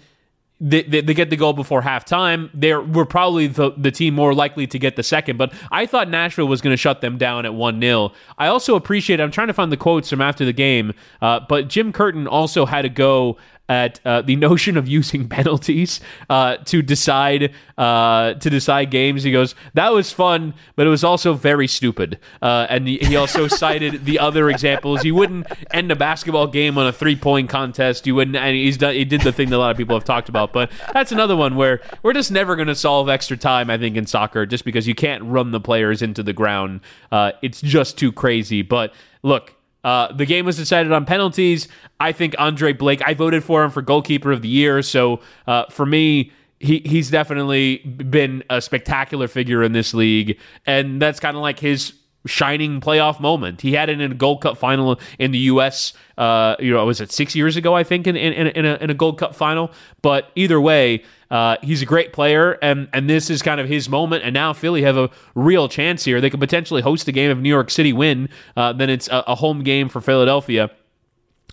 they, they, they, get the goal before halftime. They were probably the, the team more likely to get the second, but I thought Nashville was going to shut them down at 1 0. I also appreciate, I'm trying to find the quotes from after the game, uh, but Jim Curtin also had to go at uh, the notion of using penalties uh, to decide uh, to decide games. He goes, "That was fun, but it was also very stupid." Uh, and he, he also cited the other examples. You wouldn't end a basketball game on a three point contest. You wouldn't. And he's done. He did the thing that a lot of people have talked about. But that's another one where we're just never going to solve extra time. I think in soccer, just because you can't run the players into the ground, uh, it's just too crazy. But look, uh, the game was decided on penalties. I think Andre Blake, I voted for him for goalkeeper of the year. So uh, for me, he, he's definitely been a spectacular figure in this league. And that's kind of like his shining playoff moment. He had it in a Gold Cup final in the U.S. Uh, you know, was it six years ago? I think in in, in, a, in a Gold Cup final. But either way, uh, he's a great player, and and this is kind of his moment. And now Philly have a real chance here. They could potentially host a game of New York City win. Uh, then it's a, a, home game for Philadelphia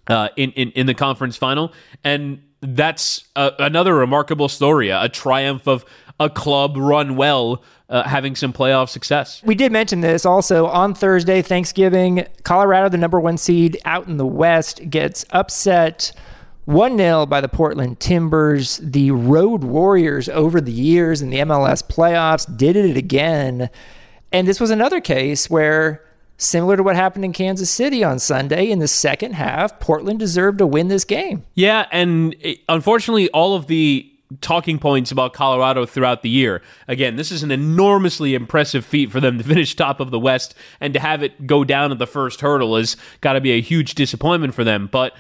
uh, in, in in the conference final, and that's a, another remarkable story, a triumph of a club run well uh, having some playoff success. We did mention this also on Thursday, Thanksgiving. Colorado, the number one seed out in the West, gets upset 1 0 by the Portland Timbers. The Road Warriors over the years in the MLS playoffs did it again. And this was another case where, similar to what happened in Kansas City on Sunday, in the second half, Portland deserved to win this game. Yeah. And unfortunately, all of the talking points about Colorado throughout the year. Again, this is an enormously impressive feat for them to finish top of the West and to have it go down at the first hurdle has got to be a huge disappointment for them. But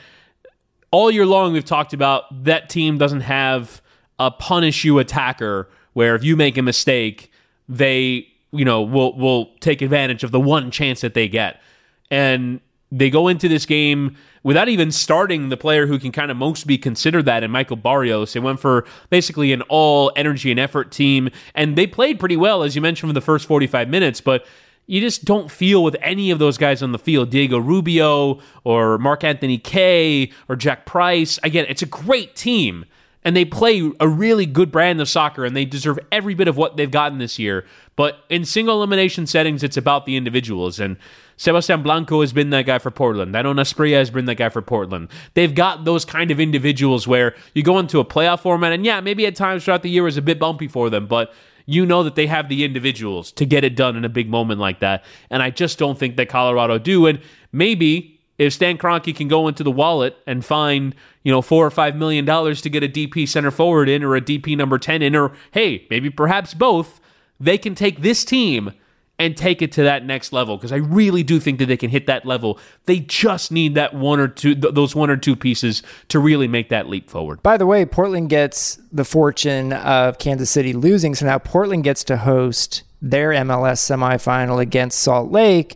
all year long, we've talked about that team doesn't have a punish you attacker where if you make a mistake, they you know will will take advantage of the one chance that they get. And they go into this game without even starting the player who can kind of most be considered that in Michael Barrios. They went for basically an all energy and effort team, and they played pretty well, as you mentioned, for the first 45 minutes, but you just don't feel with any of those guys on the field, Diego Rubio or Mark-Anthony Kaye or Jack Price. Again, it's a great team and they play a really good brand of soccer and they deserve every bit of what they've gotten this year. But in single elimination settings, it's about the individuals. And Sebastian Blanco has been that guy for Portland. Dairon Asprilla has been that guy for Portland. They've got those kind of individuals where you go into a playoff format, and yeah, maybe at times throughout the year is a bit bumpy for them, but you know that they have the individuals to get it done in a big moment like that. And I just don't think that Colorado do. And maybe if Stan Kroenke can go into the wallet and find, you know, four or five million dollars to get a DP center forward in or a DP number 10 in, or hey, maybe perhaps both, they can take this team and take it to that next level because I really do think that they can hit that level. They just need that one or two, th- those one or two pieces to really make that leap forward. By the way, Portland gets the fortune of Kansas City losing, so now Portland gets to host their MLS semifinal against Salt Lake.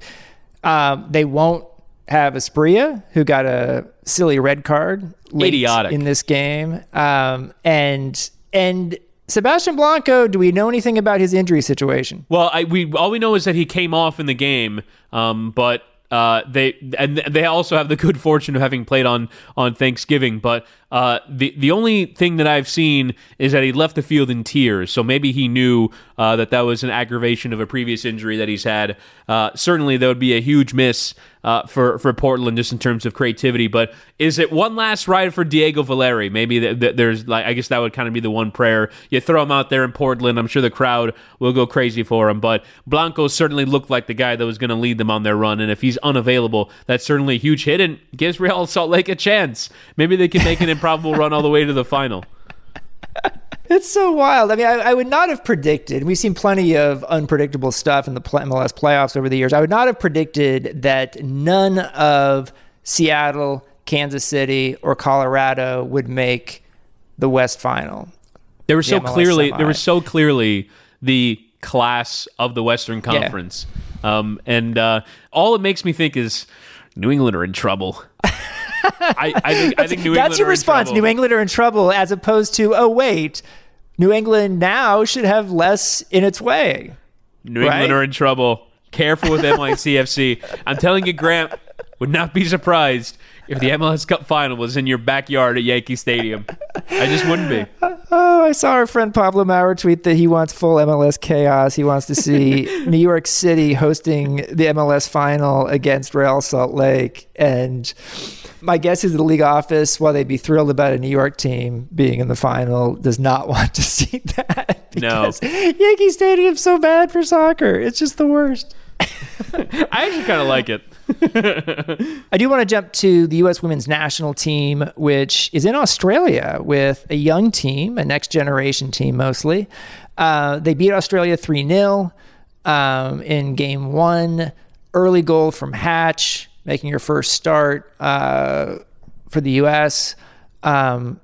Um, they won't have Asprilla, who got a silly red card Idiotic. in this game, um, and and Sebastian Blanco. Do we know anything about his injury situation? Well, I, we all we know is that he came off in the game, um, but uh, they and they also have the good fortune of having played on on Thanksgiving. But uh, the the only thing that I've seen is that he left the field in tears. So maybe he knew uh, that that was an aggravation of a previous injury that he's had. Uh, certainly, that would be a huge miss uh, for for Portland just in terms of creativity. But is it one last ride for Diego Valeri? Maybe th- th- there's like I guess that would kind of be the one prayer. You throw him out there in Portland, I'm sure the crowd will go crazy for him. But Blanco certainly looked like the guy that was going to lead them on their run, and if he's unavailable, that's certainly a huge hit and gives Real Salt Lake a chance. Maybe they can make an improbable run all the way to the final. It's so wild. I mean, I, I, would not have predicted. We've seen plenty of unpredictable stuff in the MLS playoffs over the years. I would not have predicted that none of Seattle, Kansas City, or Colorado would make the West Final. There was so MLS clearly. Semi. There was so clearly the class of the Western Conference, yeah. um, and uh, all it makes me think is New England are in trouble. I, I, think, I think New That's your response. New England are in trouble, as opposed to, oh wait, New England now should have less in its way. New right? England are in trouble. Careful with NYCFC. I'm telling you, Grant would not be surprised if the MLS Cup final was in your backyard at Yankee Stadium. I just wouldn't be. Oh, I saw our friend Pablo Maurer tweet that he wants full MLS chaos. He wants to see New York City hosting the MLS final against Real Salt Lake. And my guess is the league office, while they'd be thrilled about a New York team being in the final, does not want to see that. Because no. Yankee Stadium's so bad for soccer. It's just the worst. I actually kind of like it. I do want to jump to the U.S. women's national team, which is in Australia with a young team, a next generation team mostly. Uh, they beat Australia 3 0 um, in game one. Early goal from Hatch, making your first start uh, for the U.S. Um,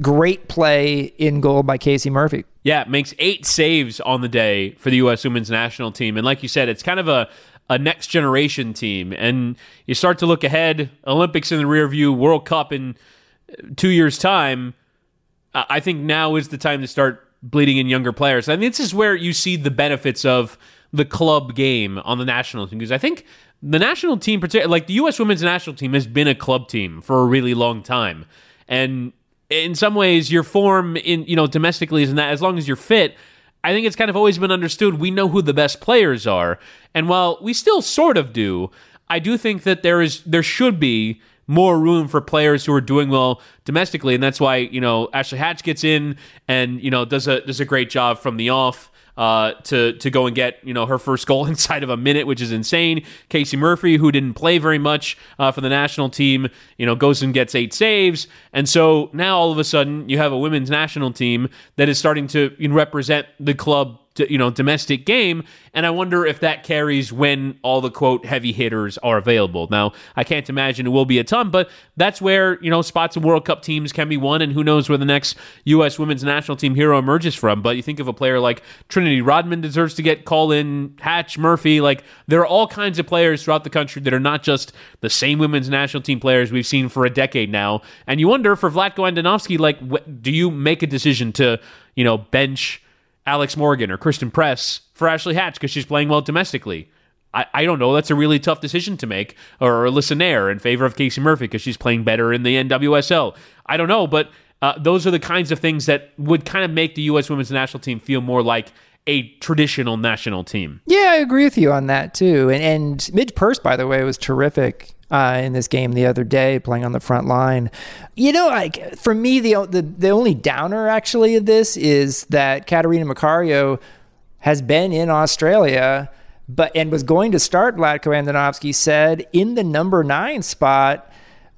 great play in goal by Casey Murphy. Yeah, makes eight saves on the day for the U.S. women's national team. And like you said, it's kind of a a next generation team. And you start to look ahead, Olympics in the rear view, World Cup in two years' time. I think now is the time to start bleeding in younger players. I mean, this is where you see the benefits of the club game on the national team because I think the national team, like the U.S. women's national team, has been a club team for a really long time, and in some ways, your form in you know domestically is in that as long as you're fit. I think it's kind of always been understood we know who the best players are. And while we still sort of do, I do think that there is there should be more room for players who are doing well domestically, and that's why you know Ashley Hatch gets in and you know does a does a great job from the off uh, to to go and get you know her first goal inside of a minute, which is insane. Casey Murphy, who didn't play very much uh, for the national team, you know goes and gets eight saves, and so now all of a sudden you have a women's national team that is starting to represent the club you know domestic game and i wonder if that carries when all the quote heavy hitters are available. Now i can't imagine it will be a ton but that's where you know spots in world cup teams can be won and who knows where the next us women's national team hero emerges from. But you think of a player like trinity rodman deserves to get called in hatch murphy like there are all kinds of players throughout the country that are not just the same women's national team players we've seen for a decade now. And you wonder for vlatko andonovski like do you make a decision to you know bench Alex Morgan or Christen Press for Ashley Hatch because she's playing well domestically. I, I don't know. That's a really tough decision to make. Or Alyssa Naeher in favor of Casey Murphy because she's playing better in the NWSL. I don't know, but uh, those are the kinds of things that would kind of make the U.S. women's national team feel more like a traditional national team. Yeah, I agree with you on that too. And, and Midge Purce, by the way, was terrific uh, in this game the other day, playing on the front line. You know, like for me, the the the only downer actually of this is that Catarina Macario has been in Australia, but and was going to start. Vlatko Andonovski said in the number nine spot,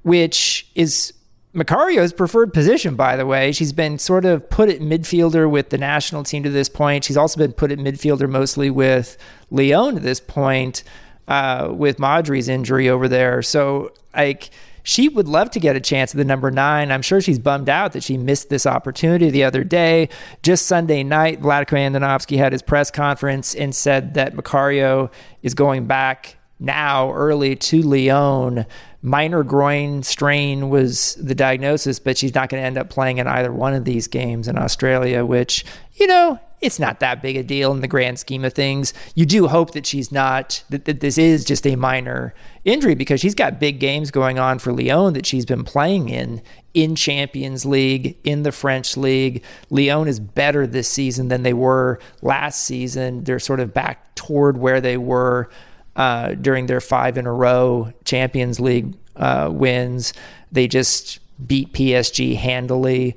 which is Macario's preferred position, by the way. She's been sort of put at midfielder with the national team to this point. She's also been put at midfielder mostly with Lyon to this point uh, with Madri's injury over there. So, like, she would love to get a chance at the number nine. I'm sure she's bummed out that she missed this opportunity the other day. Just Sunday night, Vladimir Andonovski had his press conference and said that Macario is going back now early to Lyon. Minor groin strain was the diagnosis, but she's not going to end up playing in either one of these games in Australia, which, you know, it's not that big a deal in the grand scheme of things. You do hope that she's not, that, that this is just a minor injury because she's got big games going on for Lyon that she's been playing in, in Champions League, in the French League. Lyon is better this season than they were last season. They're sort of back toward where they were uh, during their five in a row Champions League uh, wins. They just beat PSG handily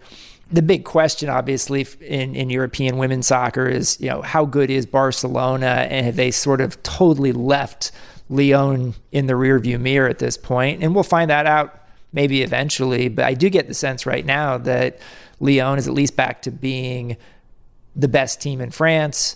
the big question, obviously, in, in European women's soccer is, you know, how good is Barcelona, and have they sort of totally left Lyon in the rearview mirror at this point? And we'll find that out maybe eventually. But I do get the sense right now that Lyon is at least back to being the best team in France,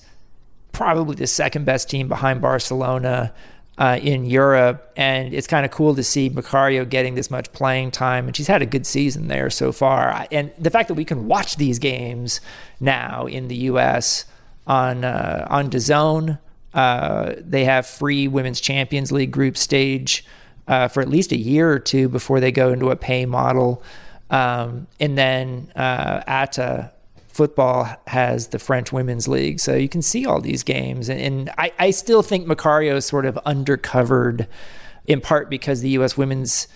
probably the second best team behind Barcelona uh, in Europe. And it's kind of cool to see Macario getting this much playing time. And she's had a good season there so far. And the fact that we can watch these games now in the U.S. on, uh, on DAZN, uh, they have free Women's Champions League group stage uh, for at least a year or two before they go into a pay model. Um, and then uh, ATA football has the French Women's League. So you can see all these games. And, and I, I still think Macario is sort of undercovered in part because the U.S. women's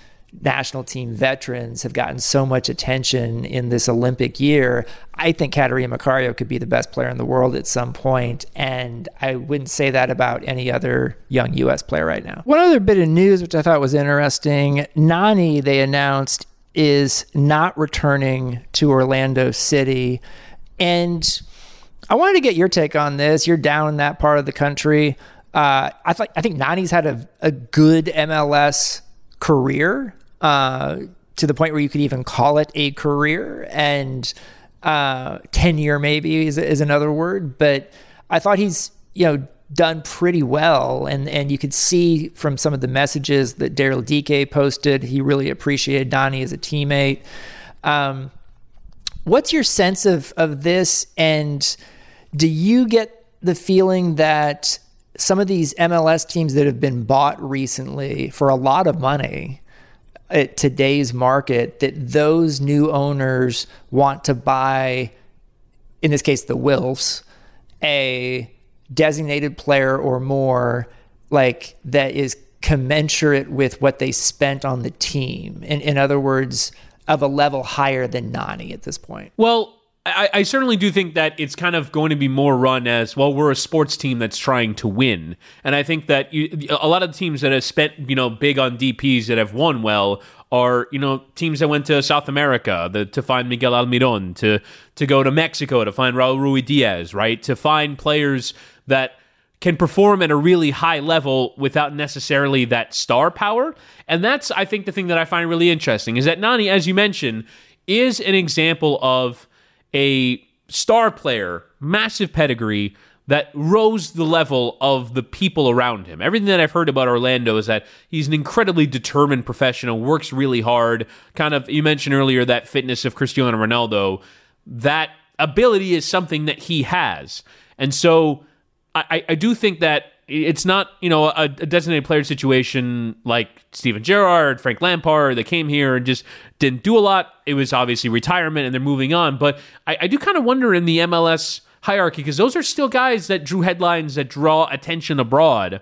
national team veterans have gotten so much attention in this Olympic year. I think Catarina Macario could be the best player in the world at some point, and I wouldn't say that about any other young U.S. player right now. One other bit of news, which I thought was interesting Nani, they announced, is not returning to Orlando City. And I wanted to get your take on this. You're down in that part of the country. Uh, I think I think Nani's had a, a good MLS career uh, to the point where you could even call it a career, and uh, tenure maybe is, is another word. But I thought he's you know done pretty well, and and you could see from some of the messages that Daryl Dike posted, he really appreciated Donnie as a teammate. Um, What's your sense of of this? And do you get the feeling that some of these MLS teams that have been bought recently for a lot of money at today's market, that those new owners want to buy, in this case, the Wilfs, a designated player or more, like that is commensurate with what they spent on the team. In, in other words, of a level higher than Nani at this point. Well, I, I, certainly do think that it's kind of going to be more run as well. We're a sports team that's trying to win, and I think that you, a lot of teams that have spent you know big on DPS that have won well are you know teams that went to South America the, to find Miguel Almiron, to to go to Mexico to find Raúl Ruidíaz, right? To find players that can perform at a really high level without necessarily that star power. And that's, I think, the thing that I find really interesting is that Nani, as you mentioned, is an example of a star player, massive pedigree that rose the level of the people around him. Everything that I've heard about Orlando is that he's an incredibly determined professional, works really hard. Kind of, you mentioned earlier that fitness of Cristiano Ronaldo. That ability is something that he has. And so I, I do think that it's not you know a, a, designated player situation like Steven Gerrard, Frank Lampard. They came here and just didn't do a lot. It was obviously retirement and they're moving on. But I, I do kind of wonder in the MLS hierarchy because those are still guys that drew headlines that draw attention abroad.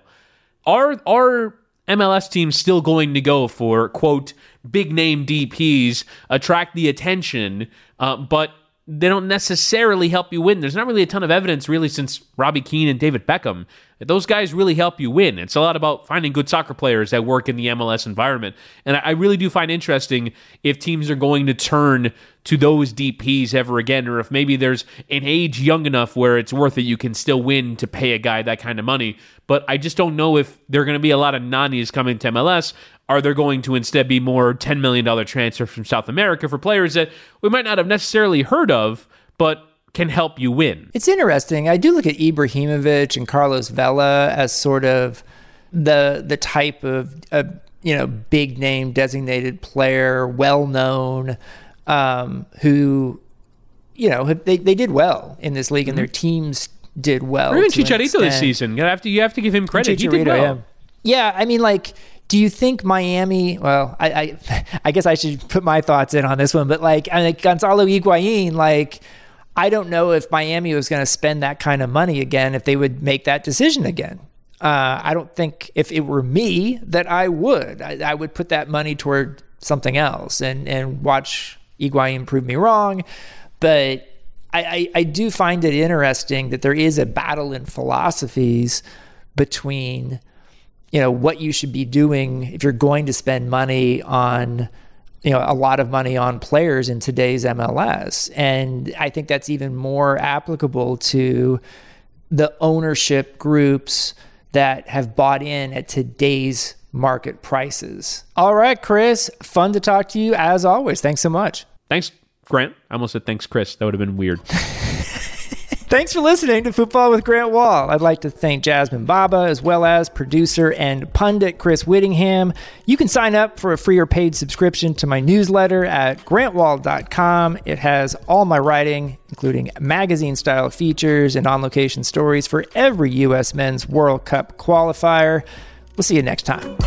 Are are MLS teams still going to go for quote big name DPS attract the attention, uh, but they don't necessarily help you win. There's not really a ton of evidence, really, since Robbie Keane and David Beckham those guys really help you win. It's a lot about finding good soccer players that work in the MLS environment. And I really do find interesting if teams are going to turn to those DPs ever again, or if maybe there's an age young enough where it's worth it, you can still win to pay a guy that kind of money. But I just don't know if there are going to be a lot of Nanis coming to MLS. Are there going to instead be more $10 million transfers from South America for players that we might not have necessarily heard of, but can help you win? It's interesting. I do look at Ibrahimovic and Carlos Vela as sort of the the type of, of you know big name designated player, well known, um, who you know they they did well in this league, and their teams did well. Or even Chicharito this season. You have to you have to give him credit. he did well. yeah. Yeah, I mean, like, do you think Miami? Well, I, I, I guess I should put my thoughts in on this one, but like, I like Gonzalo Higuain, like, I don't know if Miami was going to spend that kind of money again if they would make that decision again. Uh, I don't think if it were me that I would. I, I would put that money toward something else and and watch Higuain prove me wrong, but. I, I, I do find it interesting that there is a battle in philosophies between you know what you should be doing if you're going to spend money on you know a lot of money on players in today's MLS and I think that's even more applicable to the ownership groups that have bought in at today's market prices. All right, Chris, fun to talk to you as always. Thanks so much. Thanks, Grant. I almost said thanks, Chris. That would have been weird. Thanks for listening to Football with Grant Wahl. I'd like to thank Jasmine Baba as well as producer and pundit Chris Whittingham. You can sign up for a free or paid subscription to my newsletter at grantwahl.com. It has all my writing, including magazine style features and on location stories for every U.S. Men's World Cup qualifier. We'll see you next time.